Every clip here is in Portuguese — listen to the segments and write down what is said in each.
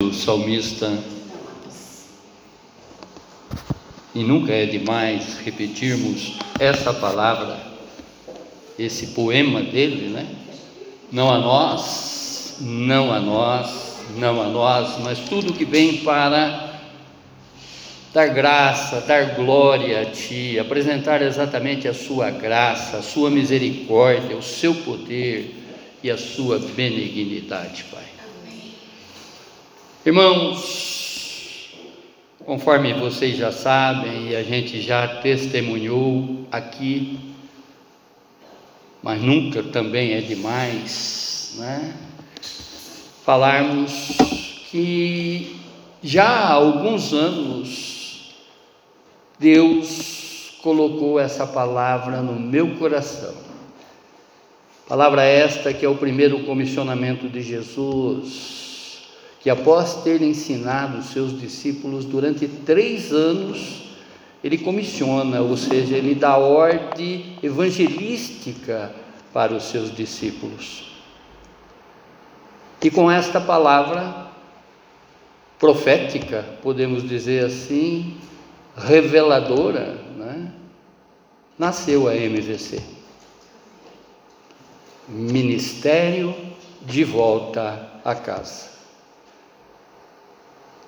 O salmista, e nunca é demais repetirmos essa palavra, esse poema dele, né? Não a nós, não a nós, não a nós, mas tudo que vem para dar graça, dar glória a Ti, apresentar exatamente a Sua graça, a Sua misericórdia, o Seu poder e a Sua benignidade, Pai. Irmãos, conforme vocês já sabem e a gente já testemunhou aqui, mas nunca também é demais, né? Falarmos que já há alguns anos Deus colocou essa palavra no meu coração. Palavra esta que é o primeiro comissionamento de Jesus que após ter ensinado os seus discípulos durante três anos, ele comissiona, ou seja, ele dá ordem evangelística para os seus discípulos. E com esta palavra profética, podemos dizer assim, reveladora, né? nasceu a MVC. Ministério de volta a casa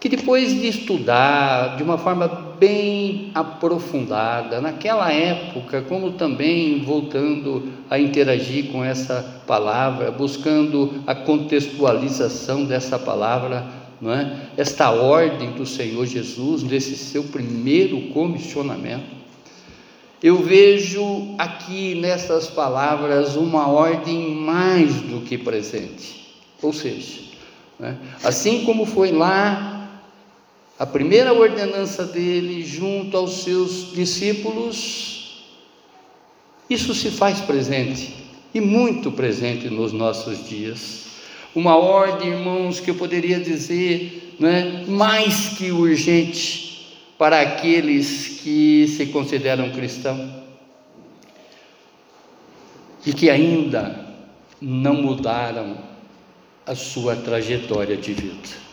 que depois de estudar de uma forma bem aprofundada, naquela época, como também voltando a interagir com essa palavra, buscando a contextualização dessa palavra, não é? esta ordem do Senhor Jesus, desse seu primeiro comissionamento, eu vejo aqui nessas palavras uma ordem mais do que presente, ou seja, né? assim como foi lá a primeira ordenança dele junto aos seus discípulos, isso se faz presente e muito presente nos nossos dias. Uma ordem, irmãos, que eu poderia dizer, né, mais que urgente para aqueles que se consideram cristãos e que ainda não mudaram a sua trajetória de vida.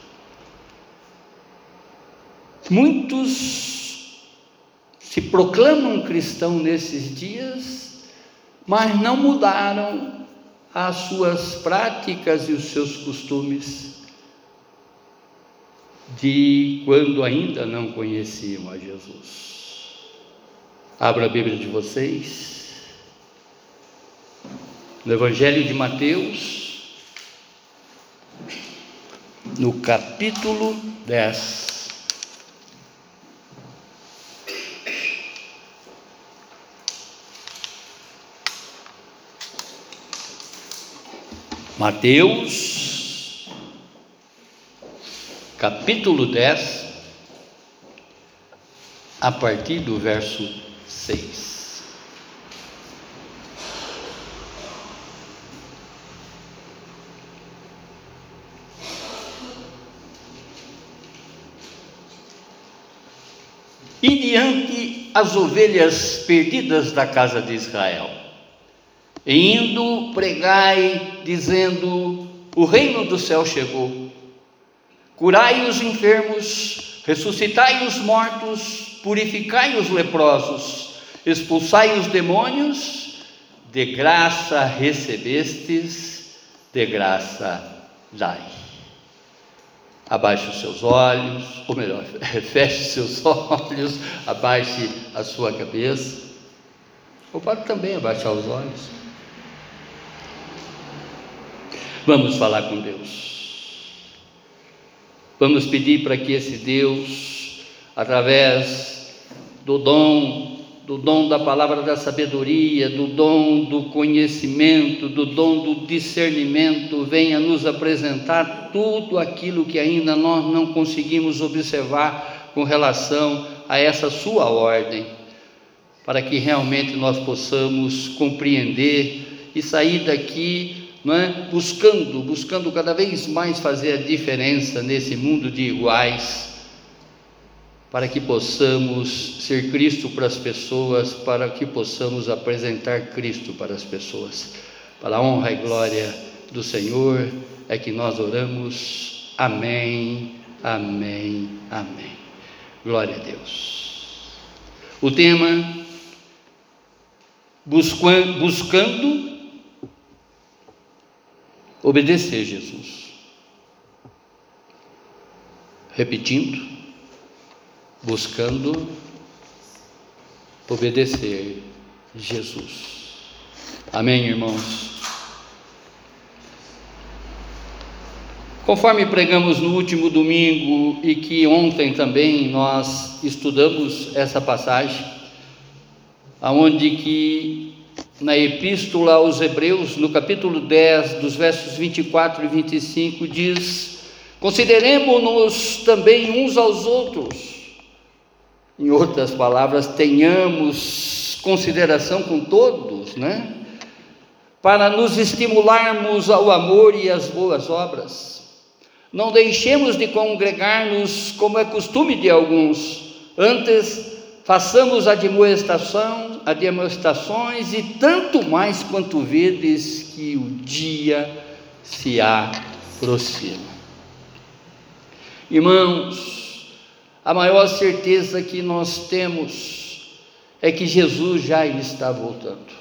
Muitos se proclamam cristão nesses dias, mas não mudaram as suas práticas e os seus costumes de quando ainda não conheciam a Jesus. Abra a Bíblia de vocês. No Evangelho de Mateus, no capítulo 10. Mateus, capítulo 10, a partir do verso 6. E diante as ovelhas perdidas da casa de Israel, e indo pregai, dizendo: O reino do céu chegou. Curai os enfermos, ressuscitai os mortos, purificai os leprosos, expulsai os demônios, de graça recebestes, de graça dai. Abaixe os seus olhos, ou melhor, feche seus olhos, abaixe a sua cabeça. Ou pode também abaixar os olhos. Vamos falar com Deus. Vamos pedir para que esse Deus, através do dom, do dom da palavra da sabedoria, do dom do conhecimento, do dom do discernimento, venha nos apresentar tudo aquilo que ainda nós não conseguimos observar com relação a essa sua ordem, para que realmente nós possamos compreender e sair daqui não é? buscando, buscando cada vez mais fazer a diferença nesse mundo de iguais, para que possamos ser Cristo para as pessoas, para que possamos apresentar Cristo para as pessoas. Para a honra e glória do Senhor é que nós oramos. Amém, amém, amém. Glória a Deus. O tema buscando, obedecer Jesus. Repetindo, buscando obedecer Jesus. Amém, irmãos? Conforme pregamos no último domingo e que ontem também nós estudamos essa passagem, aonde que na epístola aos Hebreus, no capítulo 10, dos versos 24 e 25, diz: Consideremos-nos também uns aos outros. Em outras palavras, tenhamos consideração com todos, né? Para nos estimularmos ao amor e às boas obras não deixemos de congregar-nos como é costume de alguns, antes façamos admoestação, admoestações e tanto mais quanto vedes que o dia se aproxima. Irmãos, a maior certeza que nós temos é que Jesus já está voltando.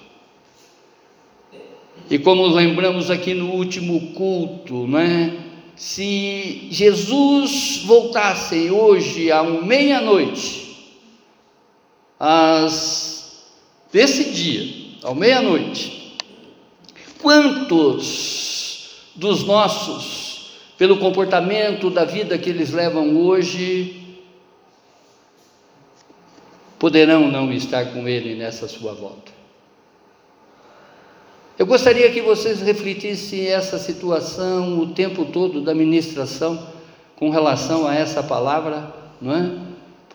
E como lembramos aqui no último culto, né? se Jesus voltasse hoje à meia-noite, às, desse dia, ao meia-noite, quantos dos nossos, pelo comportamento da vida que eles levam hoje, poderão não estar com Ele nessa sua volta? Eu gostaria que vocês refletissem essa situação o tempo todo da ministração com relação a essa palavra, não é?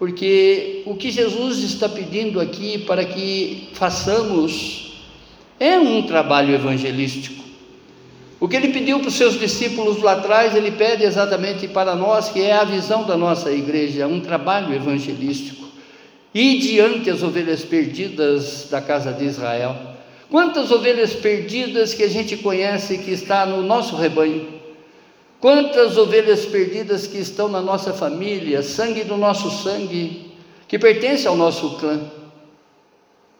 Porque o que Jesus está pedindo aqui para que façamos é um trabalho evangelístico. O que ele pediu para os seus discípulos lá atrás, ele pede exatamente para nós, que é a visão da nossa igreja, um trabalho evangelístico. E diante as ovelhas perdidas da casa de Israel. Quantas ovelhas perdidas que a gente conhece que está no nosso rebanho? Quantas ovelhas perdidas que estão na nossa família, sangue do nosso sangue, que pertence ao nosso clã,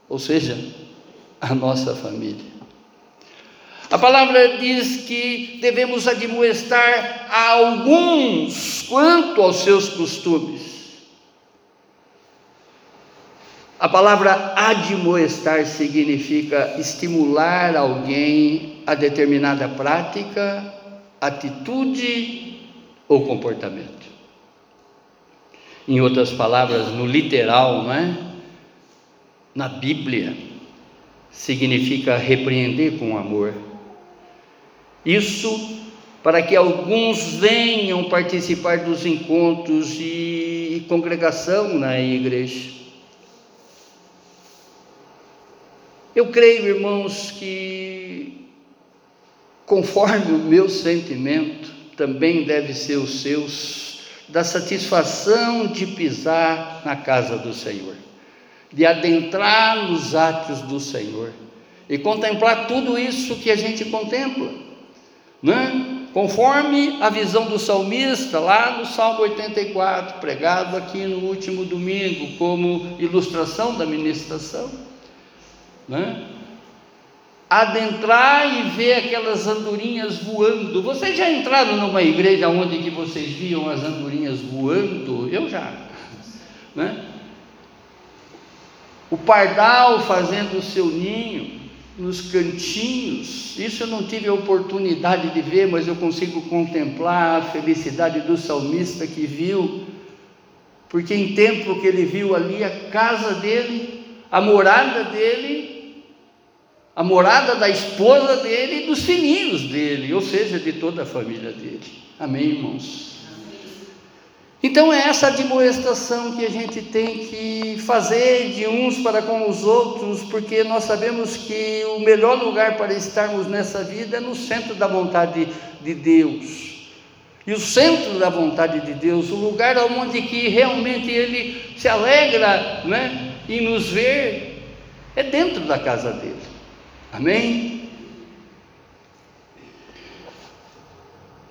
ou seja, a nossa família. A palavra diz que devemos admoestar a alguns quanto aos seus costumes. A palavra admoestar significa estimular alguém a determinada prática, atitude ou comportamento. Em outras palavras, no literal, não é? Na Bíblia, significa repreender com amor. Isso para que alguns venham participar dos encontros e congregação na igreja. Eu creio, irmãos, que conforme o meu sentimento, também deve ser os seus, da satisfação de pisar na casa do Senhor, de adentrar nos atos do Senhor e contemplar tudo isso que a gente contempla, né? conforme a visão do salmista, lá no Salmo 84, pregado aqui no último domingo, como ilustração da ministração né? Adentrar e ver aquelas andorinhas voando. Vocês já entraram numa igreja onde que vocês viam as andorinhas voando? Eu já. Né? O pardal fazendo o seu ninho nos cantinhos. Isso eu não tive a oportunidade de ver, mas eu consigo contemplar a felicidade do salmista que viu, porque em tempo que ele viu ali a casa dele, a morada dele, a morada da esposa dele e dos filhinhos dele, ou seja, de toda a família dele. Amém, irmãos? Então é essa admoestação que a gente tem que fazer de uns para com os outros, porque nós sabemos que o melhor lugar para estarmos nessa vida é no centro da vontade de Deus. E o centro da vontade de Deus, o lugar onde que realmente Ele se alegra né, em nos ver, é dentro da casa dele. Amém?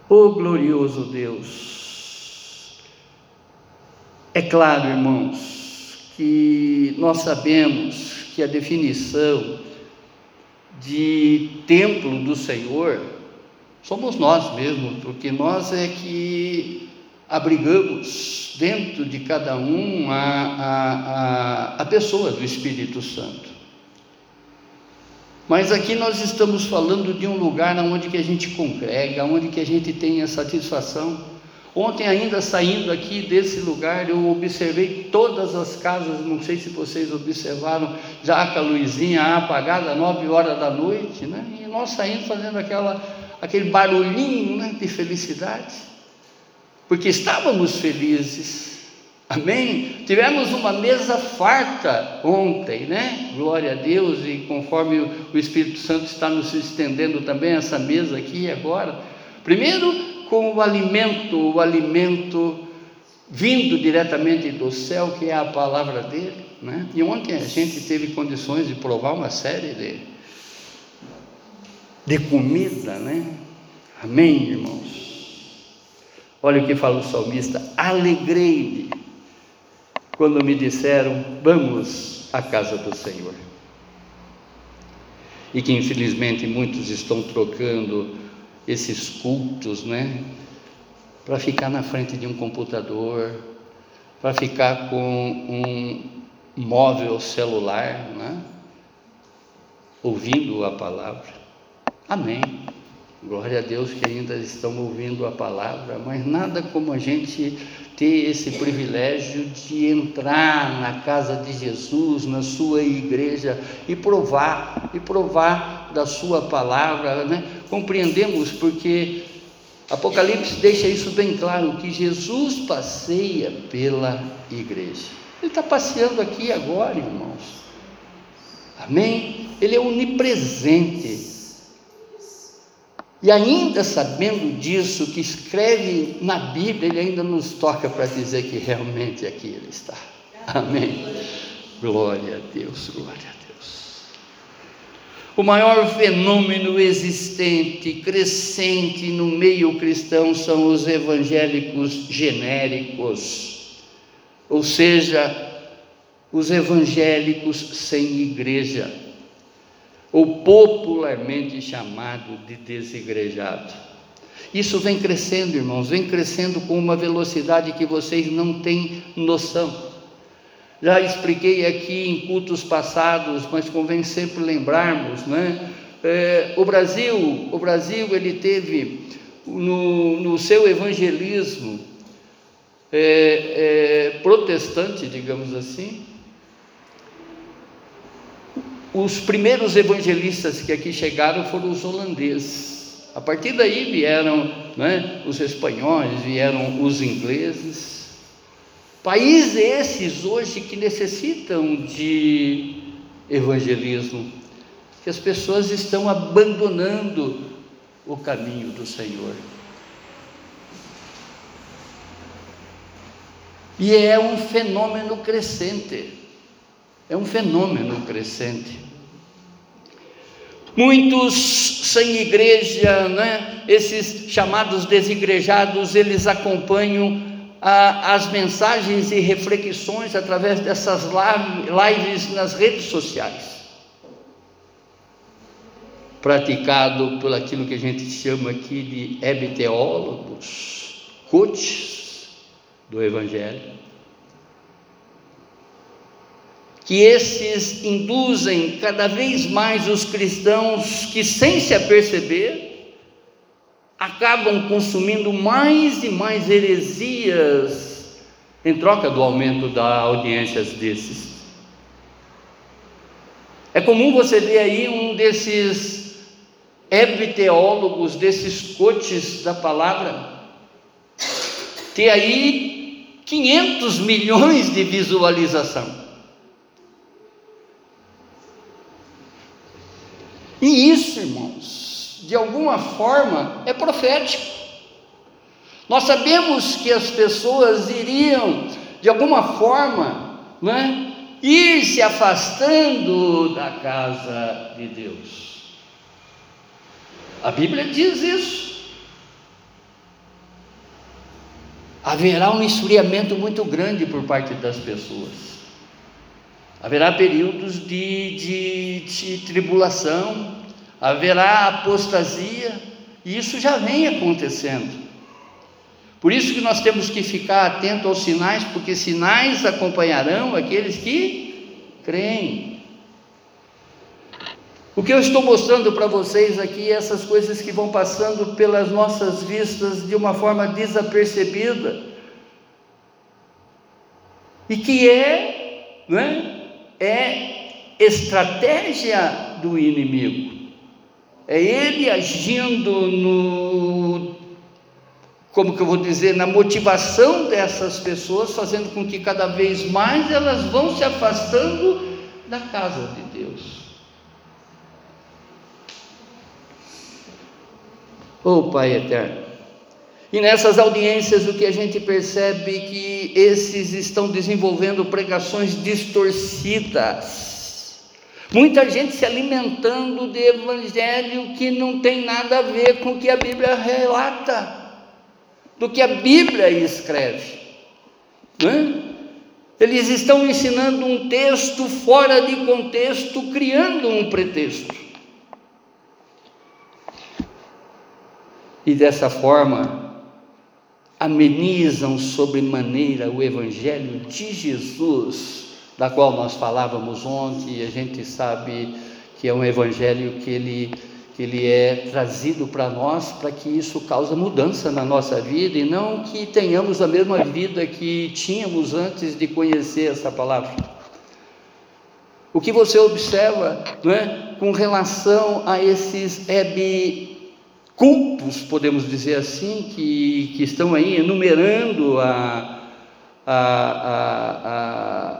Oh glorioso Deus! É claro, irmãos, que nós sabemos que a definição de templo do Senhor somos nós mesmos, porque nós é que abrigamos dentro de cada um a, a, a, a pessoa do Espírito Santo. Mas aqui nós estamos falando de um lugar onde que a gente congrega, onde que a gente tem a satisfação. Ontem ainda saindo aqui desse lugar, eu observei todas as casas, não sei se vocês observaram, já com a luzinha apagada, nove horas da noite, né? E nós saindo fazendo aquela, aquele barulhinho né, de felicidade porque estávamos felizes. Amém? Tivemos uma mesa farta ontem, né? Glória a Deus, e conforme o Espírito Santo está nos estendendo também essa mesa aqui agora. Primeiro, com o alimento, o alimento vindo diretamente do céu, que é a palavra dele, né? E ontem a gente teve condições de provar uma série de, de comida, né? Amém, irmãos? Olha o que fala o salmista: alegrei-me quando me disseram, vamos à casa do Senhor. E que infelizmente muitos estão trocando esses cultos, né? Para ficar na frente de um computador, para ficar com um móvel celular, né? Ouvindo a palavra. Amém. Glória a Deus que ainda estão ouvindo a palavra, mas nada como a gente ter esse privilégio de entrar na casa de Jesus, na sua igreja e provar, e provar da sua palavra, né? Compreendemos porque Apocalipse deixa isso bem claro que Jesus passeia pela igreja. Ele está passeando aqui agora, irmãos. Amém? Ele é onipresente. E ainda sabendo disso, que escreve na Bíblia, ele ainda nos toca para dizer que realmente aqui ele está. Amém. Glória a Deus, glória a Deus. O maior fenômeno existente, crescente no meio cristão são os evangélicos genéricos, ou seja, os evangélicos sem igreja ou popularmente chamado de desigrejado. Isso vem crescendo, irmãos, vem crescendo com uma velocidade que vocês não têm noção. Já expliquei aqui em cultos passados, mas convém sempre lembrarmos, né? É, o Brasil, o Brasil ele teve no, no seu evangelismo é, é, protestante, digamos assim, os primeiros evangelistas que aqui chegaram foram os holandeses. A partir daí vieram né, os espanhóis, vieram os ingleses. Países esses hoje que necessitam de evangelismo, que as pessoas estão abandonando o caminho do Senhor. E é um fenômeno crescente. É um fenômeno crescente. Muitos sem igreja, né, esses chamados desigrejados, eles acompanham as mensagens e reflexões através dessas lives nas redes sociais. Praticado por aquilo que a gente chama aqui de hebteólogos, coaches do Evangelho que esses induzem cada vez mais os cristãos que, sem se aperceber, acabam consumindo mais e mais heresias em troca do aumento da audiências desses. É comum você ver aí um desses hebteólogos, desses coaches da palavra, ter aí 500 milhões de visualização. E isso, irmãos, de alguma forma é profético. Nós sabemos que as pessoas iriam, de alguma forma, né, ir se afastando da casa de Deus. A Bíblia diz isso. haverá um esfriamento muito grande por parte das pessoas. Haverá períodos de, de, de tribulação, haverá apostasia, e isso já vem acontecendo. Por isso que nós temos que ficar atento aos sinais, porque sinais acompanharão aqueles que creem. O que eu estou mostrando para vocês aqui é essas coisas que vão passando pelas nossas vistas de uma forma desapercebida. E que é, né, é estratégia do inimigo. É ele agindo no como que eu vou dizer, na motivação dessas pessoas, fazendo com que cada vez mais elas vão se afastando da casa de Deus. Oh Pai eterno. E nessas audiências o que a gente percebe é que esses estão desenvolvendo pregações distorcidas. Muita gente se alimentando de evangelho que não tem nada a ver com o que a Bíblia relata, do que a Bíblia escreve. É? Eles estão ensinando um texto fora de contexto, criando um pretexto. e dessa forma amenizam sobremaneira o Evangelho de Jesus, da qual nós falávamos ontem, e a gente sabe que é um Evangelho que ele, que ele é trazido para nós para que isso cause mudança na nossa vida e não que tenhamos a mesma vida que tínhamos antes de conhecer essa palavra. O que você observa não é, com relação a esses Hebe cultos, podemos dizer assim, que, que estão aí enumerando a, a, a, a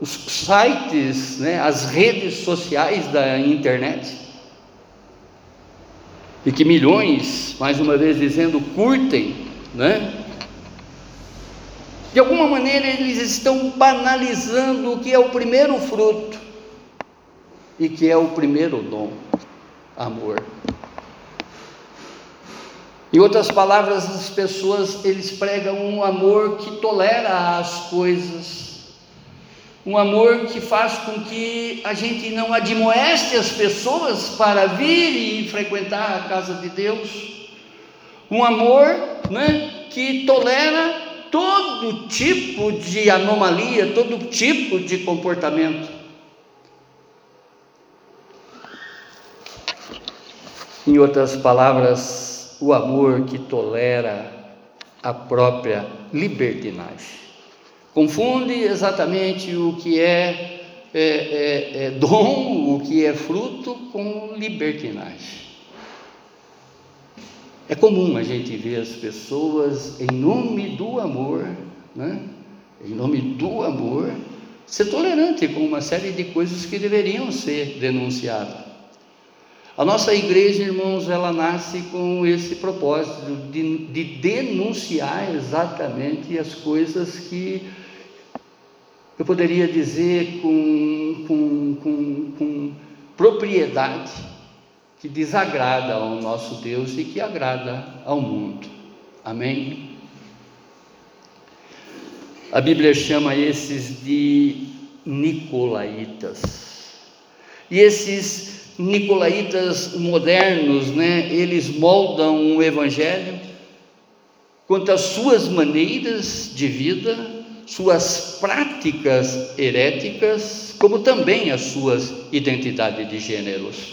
os sites, né, as redes sociais da internet, e que milhões, mais uma vez dizendo, curtem, né? De alguma maneira eles estão banalizando o que é o primeiro fruto e que é o primeiro dom, amor. Em outras palavras, as pessoas eles pregam um amor que tolera as coisas, um amor que faz com que a gente não admoeste as pessoas para vir e frequentar a casa de Deus, um amor né, que tolera todo tipo de anomalia, todo tipo de comportamento. Em outras palavras, o amor que tolera a própria libertinagem. Confunde exatamente o que é, é, é, é dom, o que é fruto, com libertinagem. É comum a gente ver as pessoas, em nome do amor, né? em nome do amor, ser tolerante com uma série de coisas que deveriam ser denunciadas. A nossa igreja, irmãos, ela nasce com esse propósito de, de denunciar exatamente as coisas que eu poderia dizer com, com, com, com propriedade que desagrada ao nosso Deus e que agrada ao mundo. Amém? A Bíblia chama esses de Nicolaitas. E esses nicolaítas modernos, né, eles moldam o evangelho quanto às suas maneiras de vida, suas práticas heréticas, como também as suas identidades de gêneros.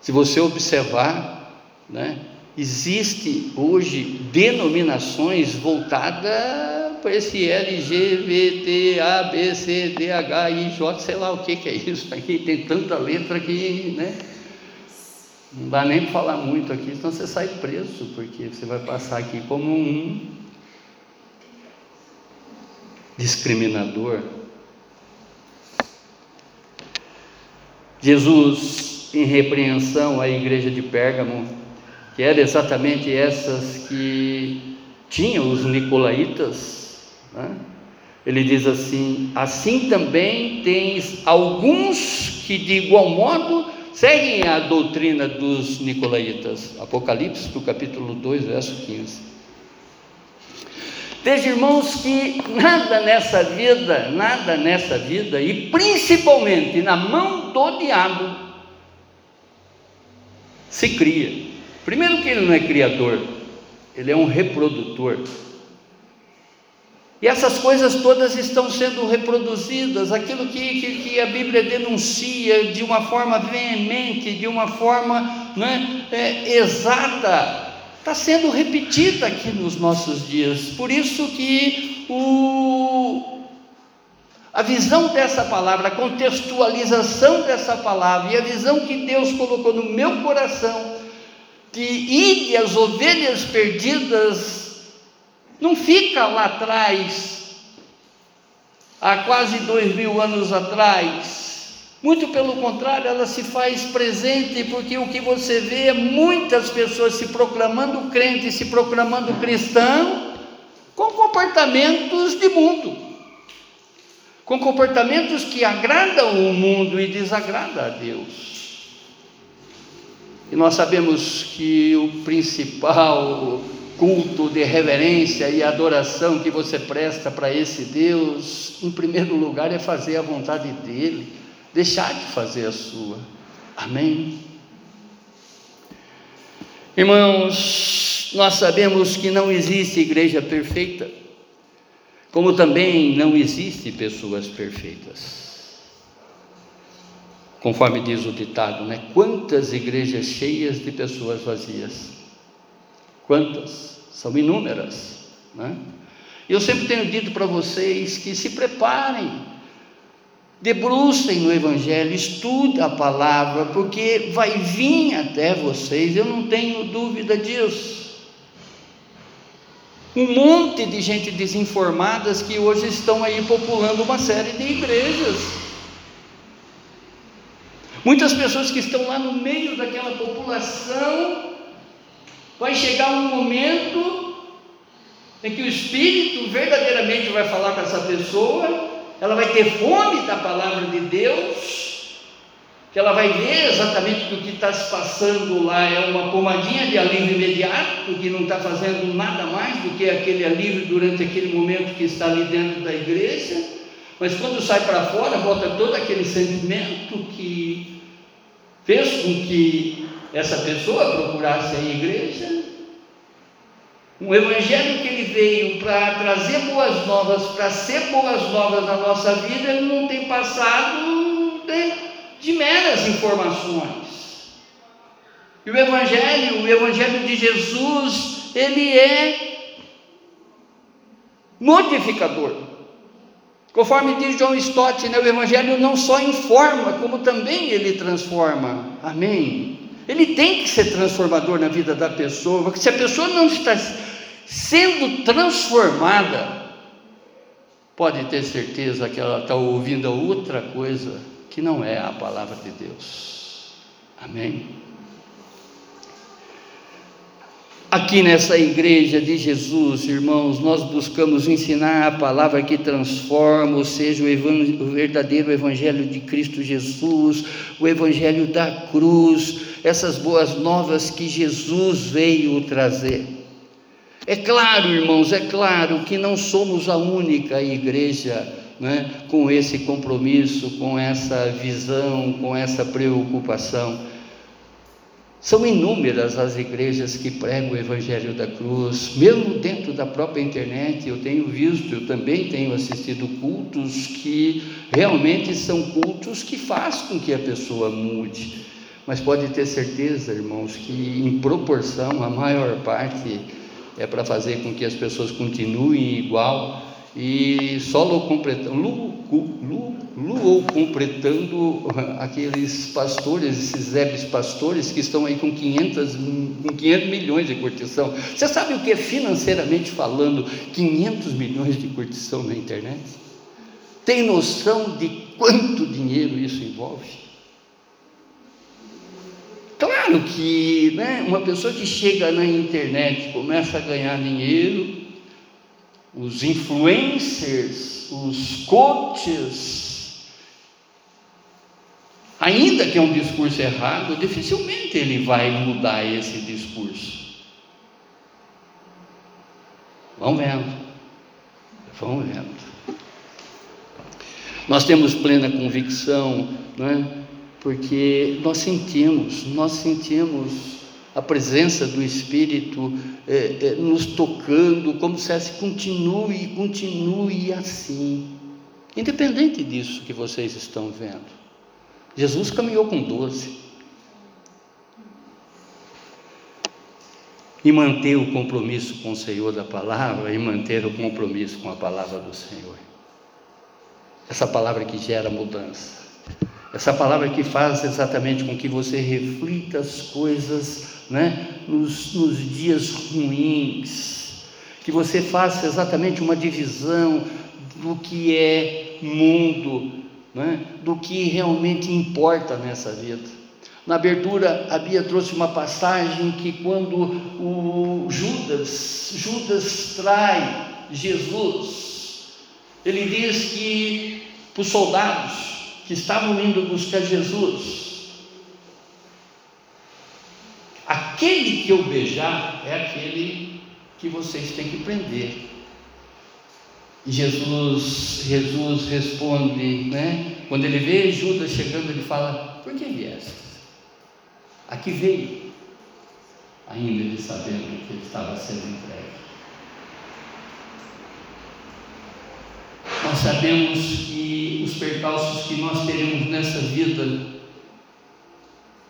Se você observar, né, existe hoje denominações voltadas para esse LGBT, A, B, C, D, H, I, J, sei lá o que, que é isso aqui, tem tanta letra que, né? Não dá nem para falar muito aqui, senão você sai preso, porque você vai passar aqui como um discriminador. Jesus, em repreensão à igreja de Pérgamo, que era exatamente essas que tinham os nicolaítas, né? Ele diz assim: assim também tens alguns que de igual modo seguem a doutrina dos nicolaítas. Apocalipse, do capítulo 2, verso 15. Veja, irmãos, que nada nessa vida, nada nessa vida, e principalmente na mão do diabo, se cria. Primeiro, que ele não é criador, ele é um reprodutor. E essas coisas todas estão sendo reproduzidas, aquilo que, que, que, a Bíblia denuncia de uma forma veemente, de uma forma né, é, exata, está sendo repetida aqui nos nossos dias. Por isso que o, a visão dessa palavra, a contextualização dessa palavra e a visão que Deus colocou no meu coração, de ir as ovelhas perdidas não fica lá atrás, há quase dois mil anos atrás. Muito pelo contrário, ela se faz presente, porque o que você vê é muitas pessoas se proclamando crente, se proclamando cristão, com comportamentos de mundo, com comportamentos que agradam o mundo e desagradam a Deus. E nós sabemos que o principal culto de reverência e adoração que você presta para esse Deus, em primeiro lugar é fazer a vontade dEle, deixar de fazer a sua. Amém? Irmãos, nós sabemos que não existe igreja perfeita, como também não existe pessoas perfeitas. Conforme diz o ditado, né? Quantas igrejas cheias de pessoas vazias? Quantas? São inúmeras. Né? Eu sempre tenho dito para vocês que se preparem, debrucem no Evangelho, estudem a palavra, porque vai vir até vocês, eu não tenho dúvida disso. Um monte de gente desinformadas que hoje estão aí populando uma série de igrejas. Muitas pessoas que estão lá no meio daquela população vai chegar um momento em que o Espírito verdadeiramente vai falar com essa pessoa, ela vai ter fome da palavra de Deus, que ela vai ver exatamente que o que está se passando lá é uma pomadinha de alívio imediato, que não está fazendo nada mais do que aquele alívio durante aquele momento que está ali dentro da igreja, mas quando sai para fora, volta todo aquele sentimento que fez com que essa pessoa procurasse a igreja. Um evangelho que ele veio para trazer boas novas, para ser boas novas na nossa vida, ele não tem passado de, de meras informações. E o evangelho, o evangelho de Jesus, ele é modificador. Conforme diz John Stott, né, o Evangelho não só informa, como também ele transforma. Amém? Ele tem que ser transformador na vida da pessoa, porque se a pessoa não está sendo transformada, pode ter certeza que ela está ouvindo outra coisa que não é a palavra de Deus. Amém? Aqui nessa igreja de Jesus, irmãos, nós buscamos ensinar a palavra que transforma, ou seja, o, o, verdadeiro Evangelho de Cristo Jesus, o Evangelho da cruz, essas boas novas que Jesus veio trazer. É claro, irmãos, é claro que não somos a única igreja né, com esse compromisso, com essa visão, com essa preocupação. São inúmeras as igrejas que pregam o Evangelho da Cruz, mesmo dentro da própria internet, eu tenho visto, eu também tenho assistido cultos que realmente são cultos que fazem com que a pessoa mude. Mas pode ter certeza, irmãos, que em proporção a maior parte é para fazer com que as pessoas continuem igual e só completando, Lu, completando aqueles pastores, esses ebes pastores que estão aí com 500, com 500 milhões de curtição. Você sabe o que é financeiramente falando 500 milhões de curtição na internet? Tem noção de quanto dinheiro isso envolve? Claro que né, uma pessoa que chega na internet começa a ganhar dinheiro, os influencers, os coaches, ainda que é um discurso errado, dificilmente ele vai mudar esse discurso. Vamos vendo. Vão vendo. Nós temos plena convicção, não é? Porque nós sentimos, nós sentimos a presença do Espírito é, é, nos tocando, como se fosse continue, continue assim, independente disso que vocês estão vendo. Jesus caminhou com doze e manter o compromisso com o Senhor da palavra e manter o compromisso com a palavra do Senhor. Essa palavra que gera mudança. Essa palavra que faz exatamente com que você reflita as coisas né, nos, nos dias ruins, que você faça exatamente uma divisão do que é mundo, né, do que realmente importa nessa vida. Na abertura, a Bia trouxe uma passagem que quando o Judas, Judas trai Jesus, ele diz que para os soldados, que estavam indo buscar Jesus. Aquele que eu beijar é aquele que vocês têm que prender. E Jesus, Jesus responde, né? Quando ele vê Judas chegando, ele fala: Por que vieste? Aqui veio, ainda ele sabendo que ele estava sendo entregue. Nós sabemos que os percalços que nós teremos nessa vida,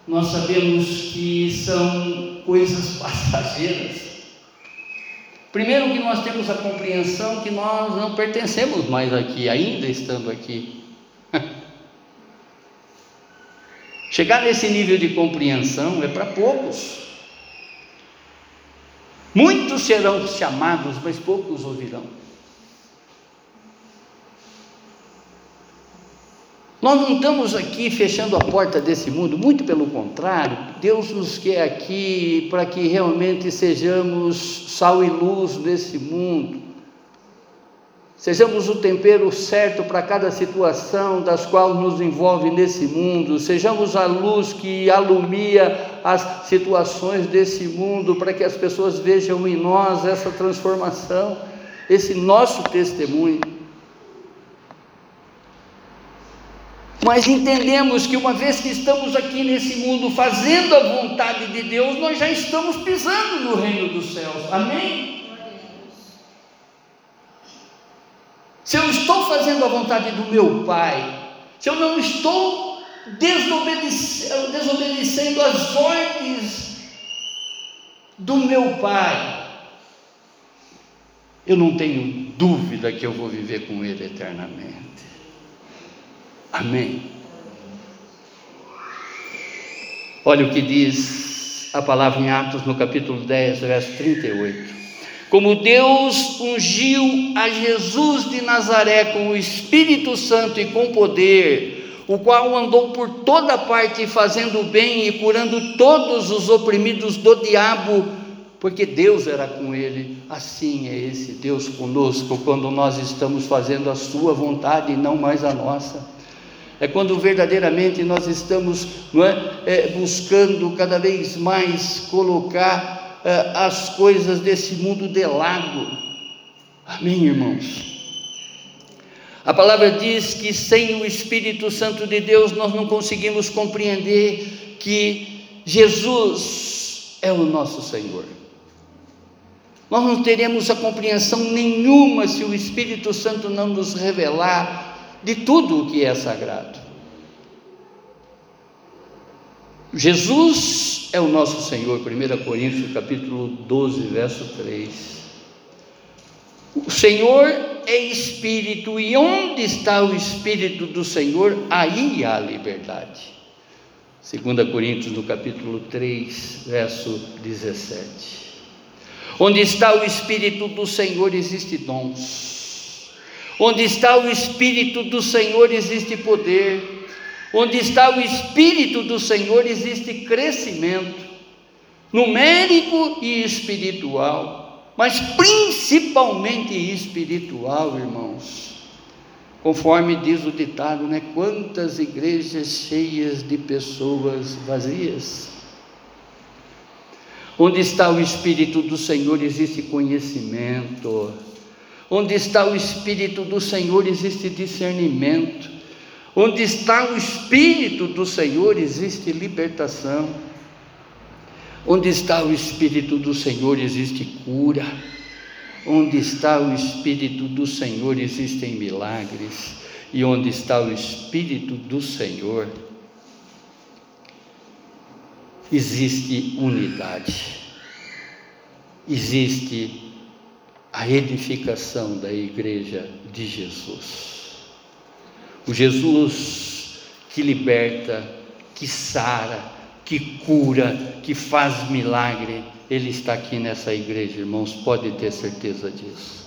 nós sabemos que são coisas passageiras. Primeiro que nós temos a compreensão que nós não pertencemos mais aqui, ainda estando aqui. Chegar nesse nível de compreensão é para poucos. Muitos serão chamados, mas poucos ouvirão. Nós não estamos aqui fechando a porta desse mundo, muito pelo contrário, Deus nos quer aqui para que realmente sejamos sal e luz desse mundo, sejamos o tempero certo para cada situação das quais nos envolve nesse mundo, sejamos a luz que alumia as situações desse mundo para que as pessoas vejam em nós essa transformação, esse nosso testemunho. Mas entendemos que uma vez que estamos aqui nesse mundo fazendo a vontade de Deus, nós já estamos pisando no reino dos céus. Amém? Se eu estou fazendo a vontade do meu Pai, se eu não estou desobedecendo, desobedecendo as ordens do meu Pai, eu não tenho dúvida que eu vou viver com Ele eternamente. Amém. Olha o que diz a palavra em Atos, no capítulo 10, verso 38. Como Deus ungiu a Jesus de Nazaré com o Espírito Santo e com poder, o qual andou por toda parte fazendo bem e curando todos os oprimidos do diabo, porque Deus era com ele. Assim é esse Deus conosco quando nós estamos fazendo a sua vontade e não mais a nossa é quando verdadeiramente nós estamos é, é buscando cada vez mais colocar é, as coisas desse mundo de lado. Amém, irmãos? A palavra diz que sem o Espírito Santo de Deus nós não conseguimos compreender que Jesus é o nosso Senhor. Nós não teremos a compreensão nenhuma se o Espírito Santo não nos revelar de tudo o que é sagrado. Jesus é o nosso Senhor, 1 Coríntios capítulo 12, verso 3. O Senhor é Espírito, e onde está o Espírito do Senhor, aí há liberdade. 2 Coríntios no capítulo 3, verso 17. Onde está o Espírito do Senhor, existe dons. Onde está o Espírito do Senhor existe poder. Onde está o Espírito do Senhor existe crescimento, numérico e espiritual, mas principalmente espiritual, irmãos. Conforme diz o ditado, né? Quantas igrejas cheias de pessoas vazias. Onde está o Espírito do Senhor existe conhecimento Onde está o Espírito do Senhor existe discernimento. Onde está o Espírito do Senhor existe libertação. Onde está o Espírito do Senhor existe cura. Onde está o Espírito do Senhor existem milagres. E onde está o Espírito do Senhor existe unidade. Existe a edificação da igreja de Jesus. O Jesus que liberta, que sara, que cura, que faz milagre, ele está aqui nessa igreja, irmãos, pode ter certeza disso.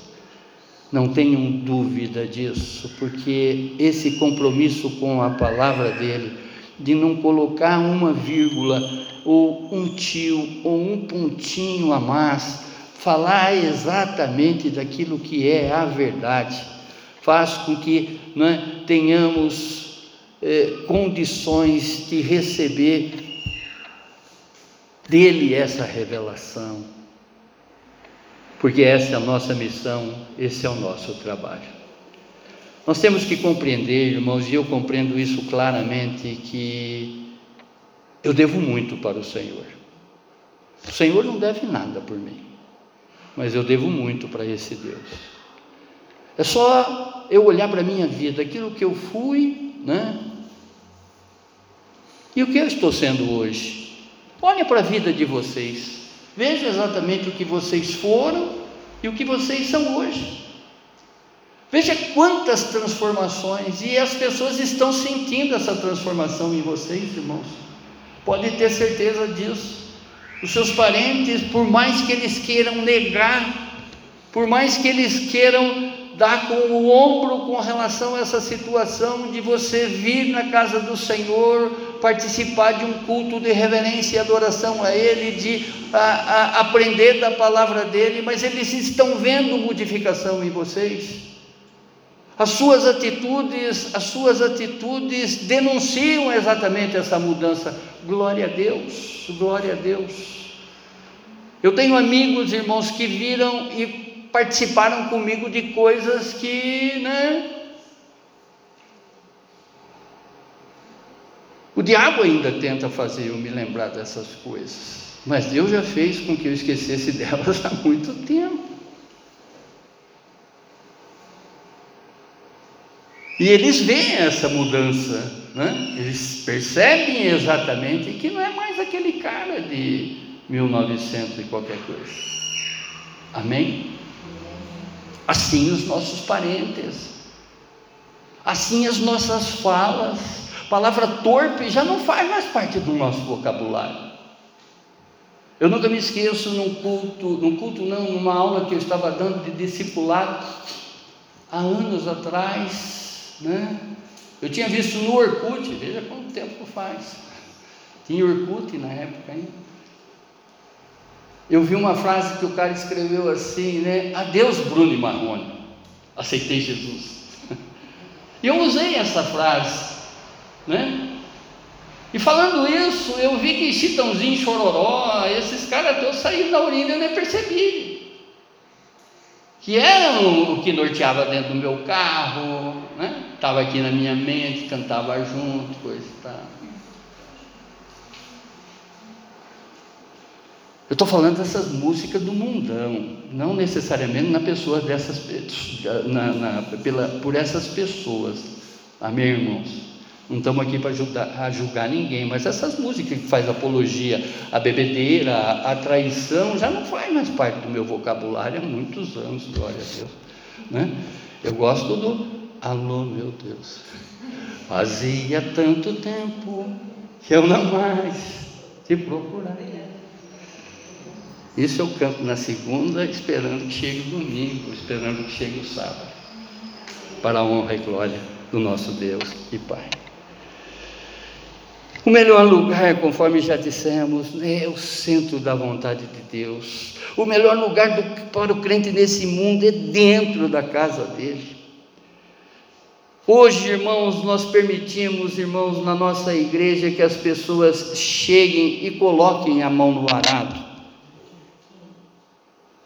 Não tenham dúvida disso, porque esse compromisso com a palavra dele, de não colocar uma vírgula, ou um tio, ou um pontinho a mais, falar exatamente daquilo que é a verdade, faz com que né, tenhamos eh, condições de receber dele essa revelação, porque essa é a nossa missão, esse é o nosso trabalho. Nós temos que compreender, irmãos, e eu compreendo isso claramente, que eu devo muito para o Senhor. O Senhor não deve nada por mim mas eu devo muito para esse Deus. É só eu olhar para a minha vida, aquilo que eu fui, né? E o que eu estou sendo hoje? Olhe para a vida de vocês, veja exatamente o que vocês foram e o que vocês são hoje. Veja quantas transformações, e as pessoas estão sentindo essa transformação em vocês, irmãos. Pode ter certeza disso. Os seus parentes, por mais que eles queiram negar, por mais que eles queiram dar com o ombro com relação a essa situação de você vir na casa do Senhor, participar de um culto de reverência e adoração a Ele, de a, a, aprender da palavra dele, mas eles estão vendo modificação em vocês. As suas atitudes, as suas atitudes denunciam exatamente essa mudança. Glória a Deus, glória a Deus. Eu tenho amigos, irmãos, que viram e participaram comigo de coisas que, né? O diabo ainda tenta fazer eu me lembrar dessas coisas, mas Deus já fez com que eu esquecesse delas há muito tempo. E eles veem essa mudança, né? eles percebem exatamente que não é mais aquele cara de 1900 e qualquer coisa. Amém? Assim os nossos parentes, assim as nossas falas, palavra torpe já não faz mais parte do nosso vocabulário. Eu nunca me esqueço num culto, num culto não, numa aula que eu estava dando de discipulado há anos atrás, né? Eu tinha visto no Orkut, veja quanto tempo faz. Tinha Orkut na época ainda. Eu vi uma frase que o cara escreveu assim, né? Adeus, Bruno e Marrone. Aceitei Jesus. E eu usei essa frase, né? E falando isso, eu vi que Chitãozinho, Chororó, esses caras todos saíram da urina e eu nem percebi. Que eram o que norteava dentro do meu carro? Estava aqui na minha mente, cantava junto, coisa e tal. Eu estou falando dessas músicas do mundão, não necessariamente na pessoa dessas na, na, pela, por essas pessoas. Amém, irmãos? Não estamos aqui para julgar, ninguém, mas essas músicas que faz apologia à bebedeira, à, à traição, já não faz mais parte do meu vocabulário há muitos anos, glória a Deus. Né? Eu gosto do alô, meu Deus. Fazia tanto tempo que eu não mais te procuraria. Isso eu canto na segunda, esperando que chegue o domingo, esperando que chegue o sábado, para a honra e glória do nosso Deus e Pai. O melhor lugar, conforme já dissemos, é o centro da vontade de Deus. O melhor lugar do, para o crente nesse mundo é dentro da casa dele. Hoje, irmãos, nós permitimos, irmãos, na nossa igreja que as pessoas cheguem e coloquem a mão no arado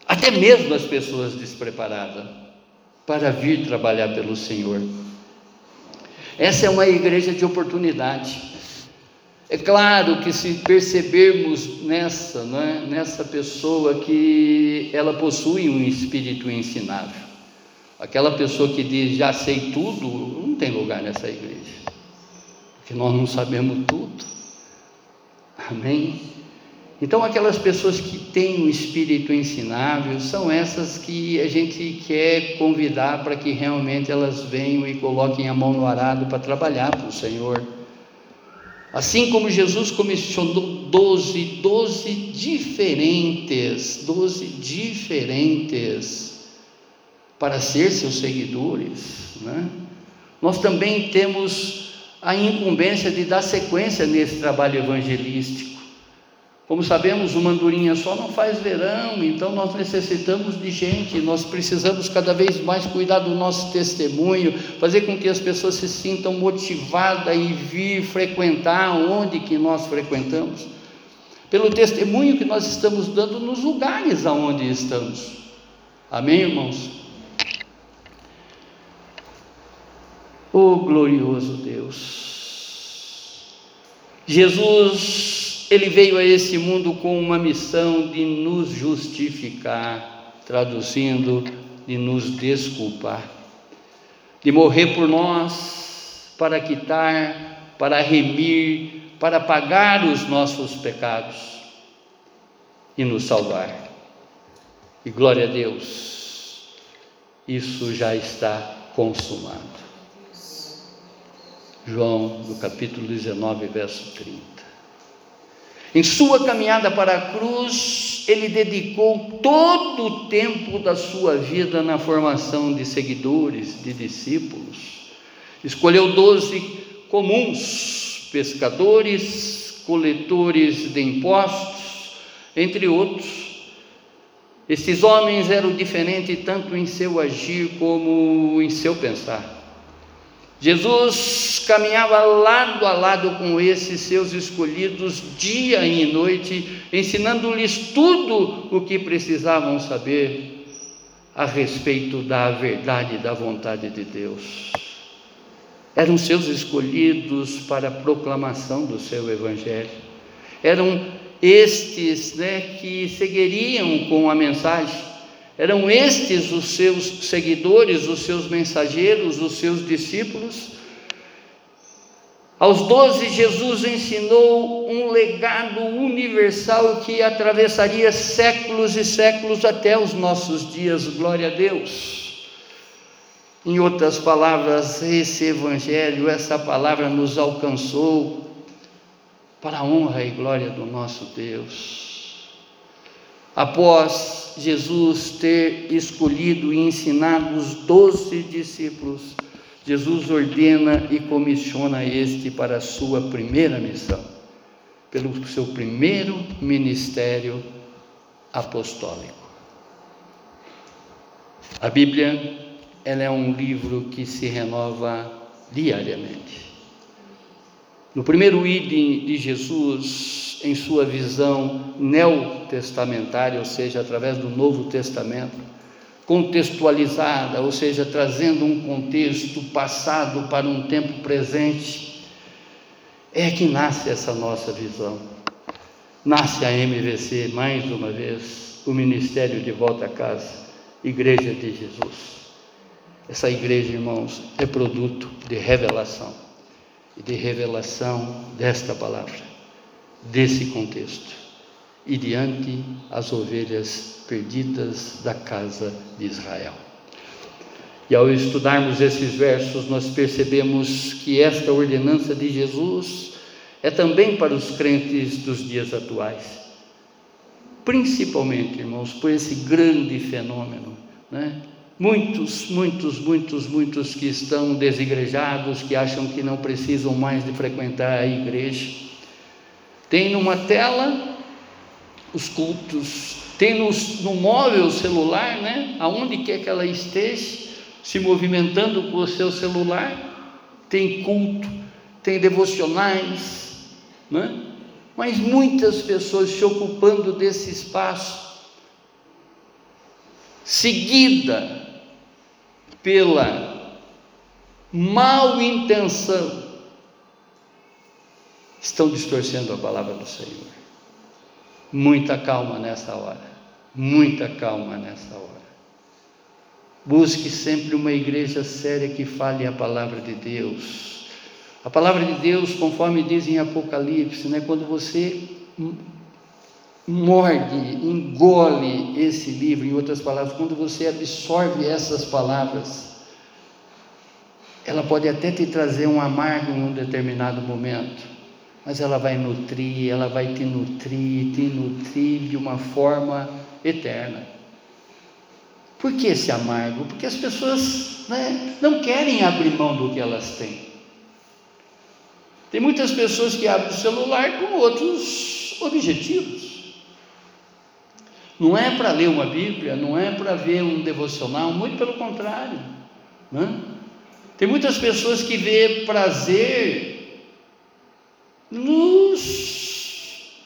até mesmo as pessoas despreparadas. para vir trabalhar pelo Senhor. Essa é uma igreja de oportunidade. É claro que se percebermos nessa, né, nessa pessoa que ela possui um espírito ensinável, aquela pessoa que diz já sei tudo, não tem lugar nessa igreja, porque nós não sabemos tudo. Amém? Então, aquelas pessoas que têm um espírito ensinável são essas que a gente quer convidar para que realmente elas venham e coloquem a mão no arado para trabalhar para o Senhor. Assim como Jesus comissionou doze, doze diferentes, doze diferentes para ser seus seguidores, né? nós também temos a incumbência de dar sequência nesse trabalho evangelístico. Como sabemos, uma andorinha só não faz verão, então nós necessitamos de gente, nós precisamos cada vez mais cuidar do nosso testemunho, fazer com que as pessoas se sintam motivadas e vir frequentar onde que nós frequentamos, pelo testemunho que nós estamos dando nos lugares aonde estamos. Amém, irmãos? Oh glorioso Deus! Jesus ele veio a esse mundo com uma missão de nos justificar, traduzindo, de nos desculpar, de morrer por nós, para quitar, para remir, para pagar os nossos pecados e nos salvar. E glória a Deus, isso já está consumado. João, no capítulo 19, verso 30. Em sua caminhada para a cruz, ele dedicou todo o tempo da sua vida na formação de seguidores, de discípulos. Escolheu doze comuns, pescadores, coletores de impostos, entre outros. Esses homens eram diferentes tanto em seu agir como em seu pensar. Jesus caminhava lado a lado com esses seus escolhidos, dia e noite, ensinando-lhes tudo o que precisavam saber a respeito da verdade e da vontade de Deus. Eram seus escolhidos para a proclamação do seu Evangelho. Eram estes né, que seguiriam com a mensagem eram estes os seus seguidores, os seus mensageiros, os seus discípulos. Aos doze, Jesus ensinou um legado universal que atravessaria séculos e séculos até os nossos dias, glória a Deus. Em outras palavras, esse Evangelho, essa palavra nos alcançou para a honra e glória do nosso Deus. Após Jesus ter escolhido e ensinado os doze discípulos, Jesus ordena e comissiona este para a sua primeira missão, pelo seu primeiro ministério apostólico. A Bíblia, ela é um livro que se renova diariamente. No primeiro item de Jesus, em sua visão neotestamentária, ou seja, através do Novo Testamento, contextualizada, ou seja, trazendo um contexto passado para um tempo presente, é que nasce essa nossa visão. Nasce a MVC, mais uma vez, o Ministério de Volta a Casa, Igreja de Jesus. Essa igreja, irmãos, é produto de revelação e de revelação desta palavra desse contexto e diante as ovelhas perdidas da casa de Israel. E ao estudarmos esses versos, nós percebemos que esta ordenança de Jesus é também para os crentes dos dias atuais. Principalmente, irmãos, por esse grande fenômeno, né? Muitos, muitos, muitos, muitos que estão desigrejados, que acham que não precisam mais de frequentar a igreja, tem numa tela os cultos, tem no, no móvel celular, né? Aonde quer que ela esteja, se movimentando com o seu celular, tem culto, tem devocionais, né? Mas muitas pessoas se ocupando desse espaço, seguida pela mal intenção, estão distorcendo a palavra do Senhor. Muita calma nessa hora, muita calma nessa hora. Busque sempre uma igreja séria que fale a palavra de Deus. A palavra de Deus, conforme diz em Apocalipse, né, quando você morde, engole esse livro, em outras palavras, quando você absorve essas palavras, ela pode até te trazer um amargo em um determinado momento, mas ela vai nutrir, ela vai te nutrir, te nutrir de uma forma eterna. Por que esse amargo? Porque as pessoas né, não querem abrir mão do que elas têm. Tem muitas pessoas que abrem o celular com outros objetivos. Não é para ler uma Bíblia, não é para ver um devocional, muito pelo contrário. Né? Tem muitas pessoas que vê prazer nos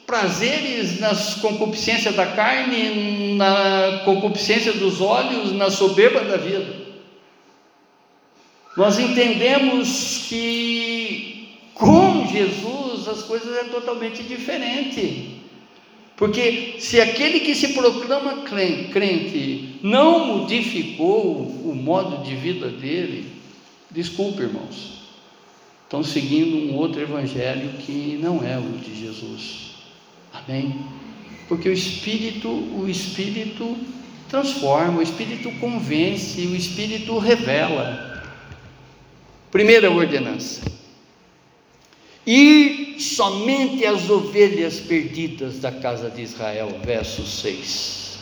prazeres, nas concupiscências da carne, na concupiscência dos olhos, na soberba da vida. Nós entendemos que com Jesus as coisas é totalmente diferente. Porque se aquele que se proclama crente não modificou o modo de vida dele, desculpe, irmãos, estão seguindo um outro evangelho que não é o de Jesus. Amém? Porque o Espírito, o Espírito transforma, o Espírito convence, o Espírito revela. Primeira ordenança ir somente as ovelhas perdidas da casa de Israel, verso 6.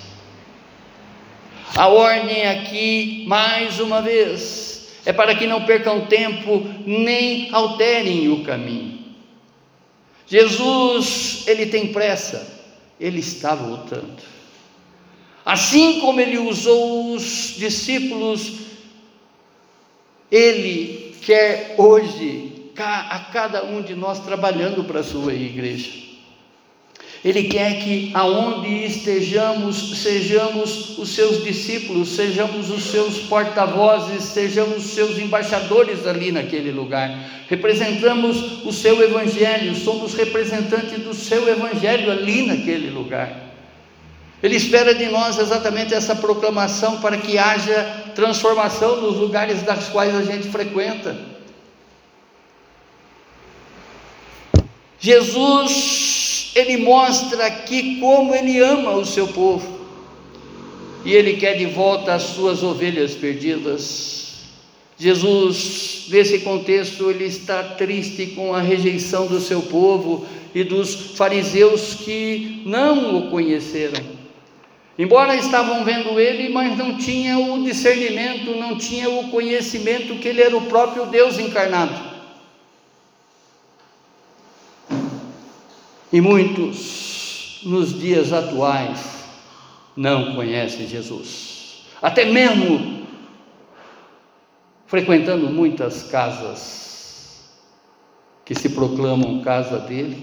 A ordem aqui, mais uma vez, é para que não percam tempo nem alterem o caminho. Jesus, ele tem pressa, ele está voltando. Assim como ele usou os discípulos, ele quer hoje a cada um de nós trabalhando para a sua igreja. Ele quer que aonde estejamos, sejamos os seus discípulos, sejamos os seus porta-vozes, sejamos os seus embaixadores ali naquele lugar. Representamos o seu evangelho, somos representantes do seu evangelho ali naquele lugar. Ele espera de nós exatamente essa proclamação para que haja transformação nos lugares das quais a gente frequenta. Jesus, ele mostra aqui como ele ama o seu povo. E ele quer de volta as suas ovelhas perdidas. Jesus, nesse contexto, ele está triste com a rejeição do seu povo e dos fariseus que não o conheceram. Embora estavam vendo ele, mas não tinha o discernimento, não tinha o conhecimento que ele era o próprio Deus encarnado. E muitos, nos dias atuais, não conhecem Jesus. Até mesmo frequentando muitas casas que se proclamam casa dele,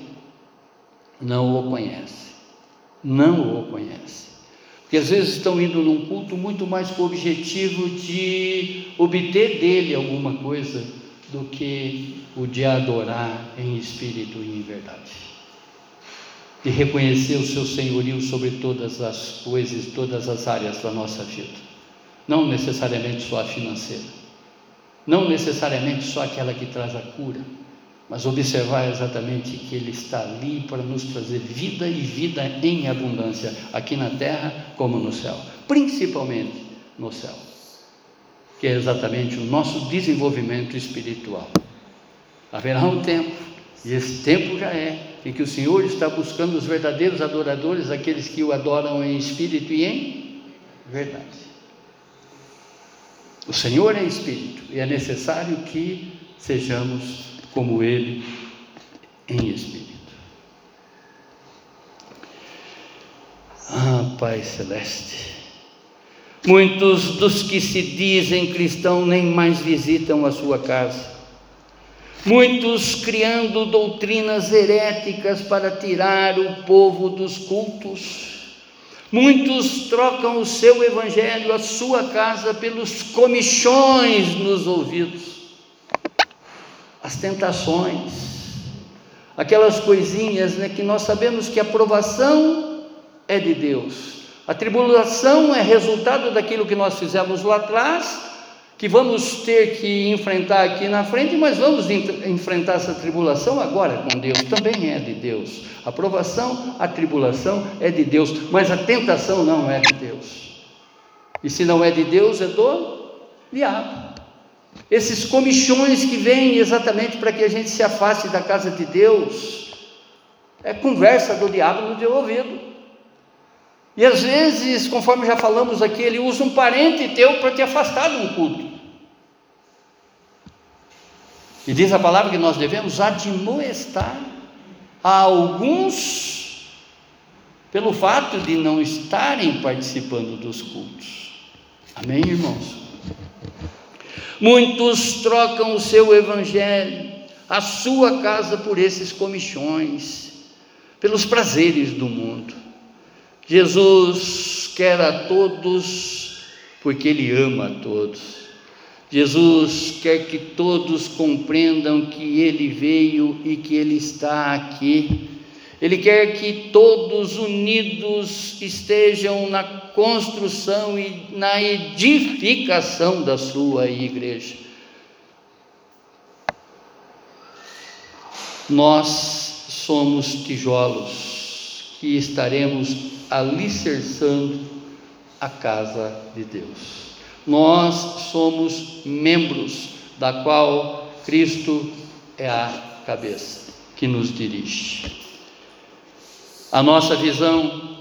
não o conhece. Não o conhece. Porque às vezes estão indo num culto muito mais com o objetivo de obter dele alguma coisa do que o de adorar em espírito e em verdade de reconhecer o seu senhorio sobre todas as coisas, todas as áreas da nossa vida. Não necessariamente só a financeira, não necessariamente só aquela que traz a cura, mas observar exatamente que Ele está ali para nos trazer vida e vida em abundância, aqui na terra como no céu, principalmente no céu, que é exatamente o nosso desenvolvimento espiritual. Haverá um tempo, e esse tempo já é, em que o Senhor está buscando os verdadeiros adoradores, aqueles que o adoram em espírito e em verdade. O Senhor é espírito e é necessário que sejamos como Ele em espírito. Ah, Pai Celeste, muitos dos que se dizem cristãos nem mais visitam a sua casa muitos criando doutrinas heréticas para tirar o povo dos cultos, Muitos trocam o seu evangelho, a sua casa, pelos comichões nos ouvidos, as tentações, aquelas coisinhas né, que nós sabemos que a aprovação é de Deus, a tribulação é resultado daquilo que nós fizemos lá atrás, que vamos ter que enfrentar aqui na frente, mas vamos enfrentar essa tribulação agora com Deus, também é de Deus. A provação, a tribulação é de Deus, mas a tentação não é de Deus. E se não é de Deus, é do diabo. Esses comichões que vêm exatamente para que a gente se afaste da casa de Deus, é conversa do diabo no teu ouvido. E às vezes, conforme já falamos aqui, ele usa um parente teu para te afastar de um culto. E diz a palavra que nós devemos admoestar a alguns pelo fato de não estarem participando dos cultos. Amém, irmãos? Muitos trocam o seu evangelho, a sua casa por esses comichões, pelos prazeres do mundo. Jesus quer a todos porque Ele ama a todos. Jesus quer que todos compreendam que Ele veio e que Ele está aqui. Ele quer que todos unidos estejam na construção e na edificação da sua igreja. Nós somos tijolos que estaremos alicerçando a casa de Deus. Nós somos membros da qual Cristo é a cabeça que nos dirige. A nossa visão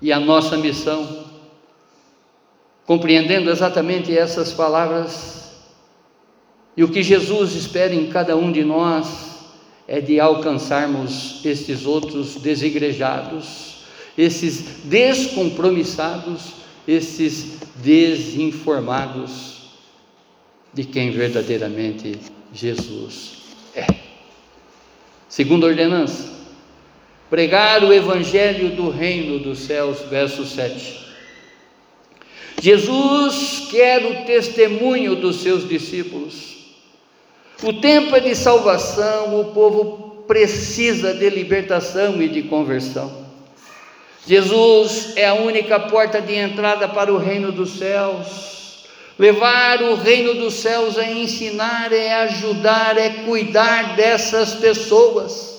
e a nossa missão, compreendendo exatamente essas palavras, e o que Jesus espera em cada um de nós é de alcançarmos estes outros desigrejados esses descompromissados, esses desinformados de quem verdadeiramente Jesus é. Segunda ordenança, pregar o evangelho do reino dos céus, verso 7. Jesus quer o testemunho dos seus discípulos. O tempo é de salvação, o povo precisa de libertação e de conversão. Jesus é a única porta de entrada para o reino dos céus. Levar o reino dos céus é ensinar, é ajudar, é cuidar dessas pessoas.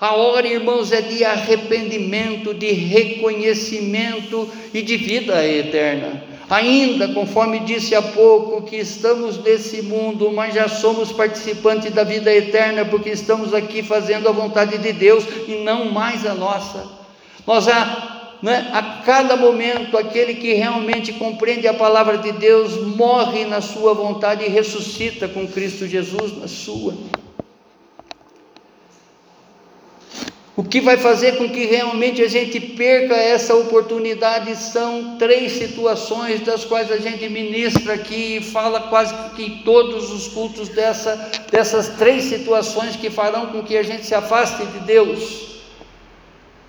A hora, irmãos, é de arrependimento, de reconhecimento e de vida eterna. Ainda, conforme disse há pouco, que estamos nesse mundo, mas já somos participantes da vida eterna, porque estamos aqui fazendo a vontade de Deus e não mais a nossa. Nós já, né, a cada momento, aquele que realmente compreende a palavra de Deus morre na sua vontade e ressuscita com Cristo Jesus na sua. O que vai fazer com que realmente a gente perca essa oportunidade são três situações das quais a gente ministra aqui e fala quase que em todos os cultos dessa, dessas três situações que farão com que a gente se afaste de Deus.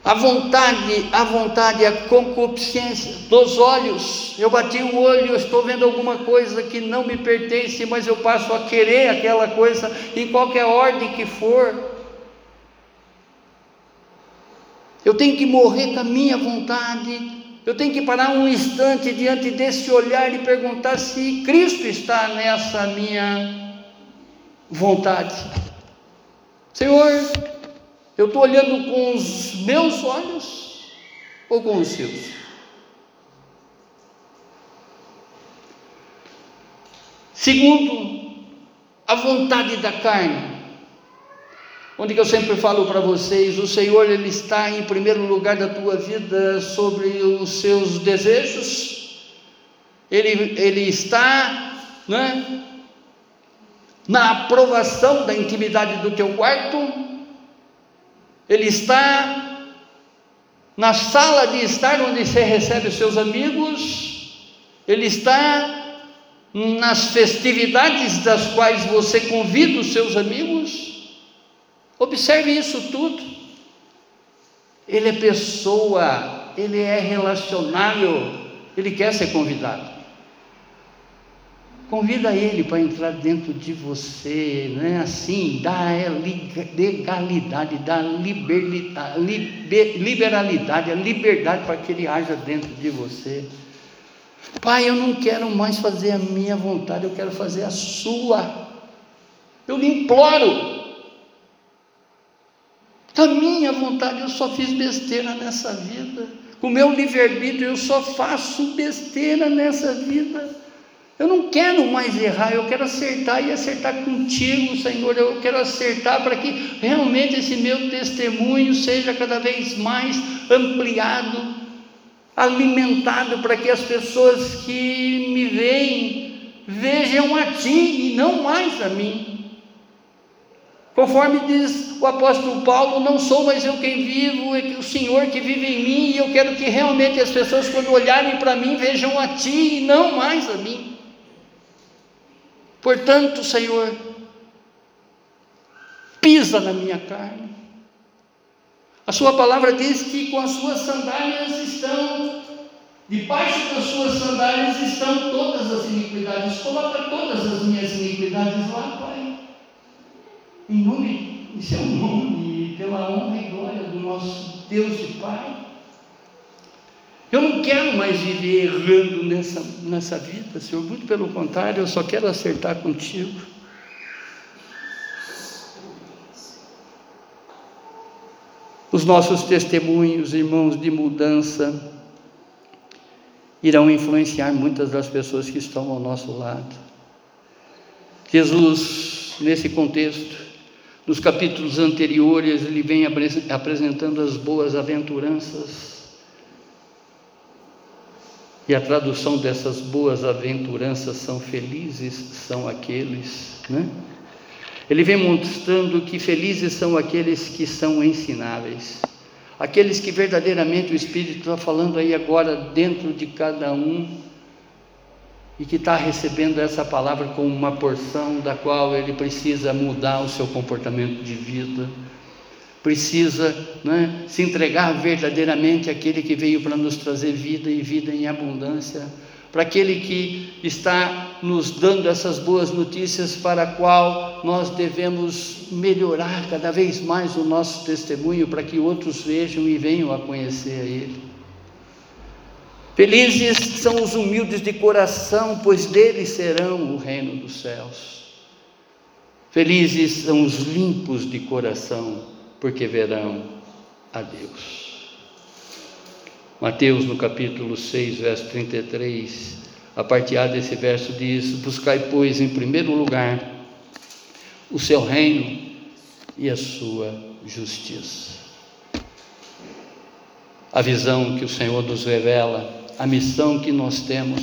A vontade, a vontade, a concupiscência dos olhos. Eu bati o olho, eu estou vendo alguma coisa que não me pertence, mas eu passo a querer aquela coisa em qualquer ordem que for. Eu tenho que morrer com a minha vontade. Eu tenho que parar um instante diante desse olhar e perguntar se Cristo está nessa minha vontade. Senhor, eu estou olhando com os meus olhos ou com os seus? Segundo, a vontade da carne. Onde que eu sempre falo para vocês, o Senhor ele está em primeiro lugar da tua vida sobre os seus desejos. Ele, ele está, né, na aprovação da intimidade do teu quarto ele está na sala de estar onde você recebe os seus amigos, ele está nas festividades das quais você convida os seus amigos. Observe isso tudo. Ele é pessoa ele é relacionável, ele quer ser convidado. Convida ele para entrar dentro de você, não é assim? Dá legalidade, dá liberalidade, a liberdade para que ele haja dentro de você. Pai, eu não quero mais fazer a minha vontade, eu quero fazer a sua. Eu lhe imploro. A minha vontade, eu só fiz besteira nessa vida. Com meu livre-arbítrio, eu só faço besteira nessa vida. Eu não quero mais errar, eu quero acertar e acertar contigo, Senhor. Eu quero acertar para que realmente esse meu testemunho seja cada vez mais ampliado, alimentado, para que as pessoas que me veem vejam a Ti e não mais a mim. Conforme diz o apóstolo Paulo, não sou mais eu quem vivo, é o Senhor que vive em mim, e eu quero que realmente as pessoas, quando olharem para mim, vejam a Ti e não mais a mim. Portanto, Senhor, pisa na minha carne. A Sua palavra diz que com as Suas sandálias estão, debaixo das Suas sandálias estão todas as iniquidades. Coloca todas as minhas iniquidades lá, Pai em nome, em seu nome, pela honra e glória do nosso Deus e Pai. Eu não quero mais viver errando nessa, nessa vida, Senhor, muito pelo contrário, eu só quero acertar contigo. Os nossos testemunhos, irmãos, de mudança, irão influenciar muitas das pessoas que estão ao nosso lado. Jesus, nesse contexto, nos capítulos anteriores, ele vem apresentando as boas aventuranças. E a tradução dessas boas aventuranças são felizes são aqueles, né? Ele vem mostrando que felizes são aqueles que são ensináveis, aqueles que verdadeiramente o Espírito está falando aí agora dentro de cada um e que está recebendo essa palavra como uma porção da qual ele precisa mudar o seu comportamento de vida, precisa né, se entregar verdadeiramente àquele que veio para nos trazer vida e vida em abundância, para aquele que está nos dando essas boas notícias para a qual nós devemos melhorar cada vez mais o nosso testemunho para que outros vejam e venham a conhecer a Ele. Felizes são os humildes de coração, pois deles serão o reino dos céus. Felizes são os limpos de coração, porque verão a Deus. Mateus, no capítulo 6, verso 33, a parte A desse verso diz: Buscai, pois, em primeiro lugar o seu reino e a sua justiça. A visão que o Senhor nos revela a missão que nós temos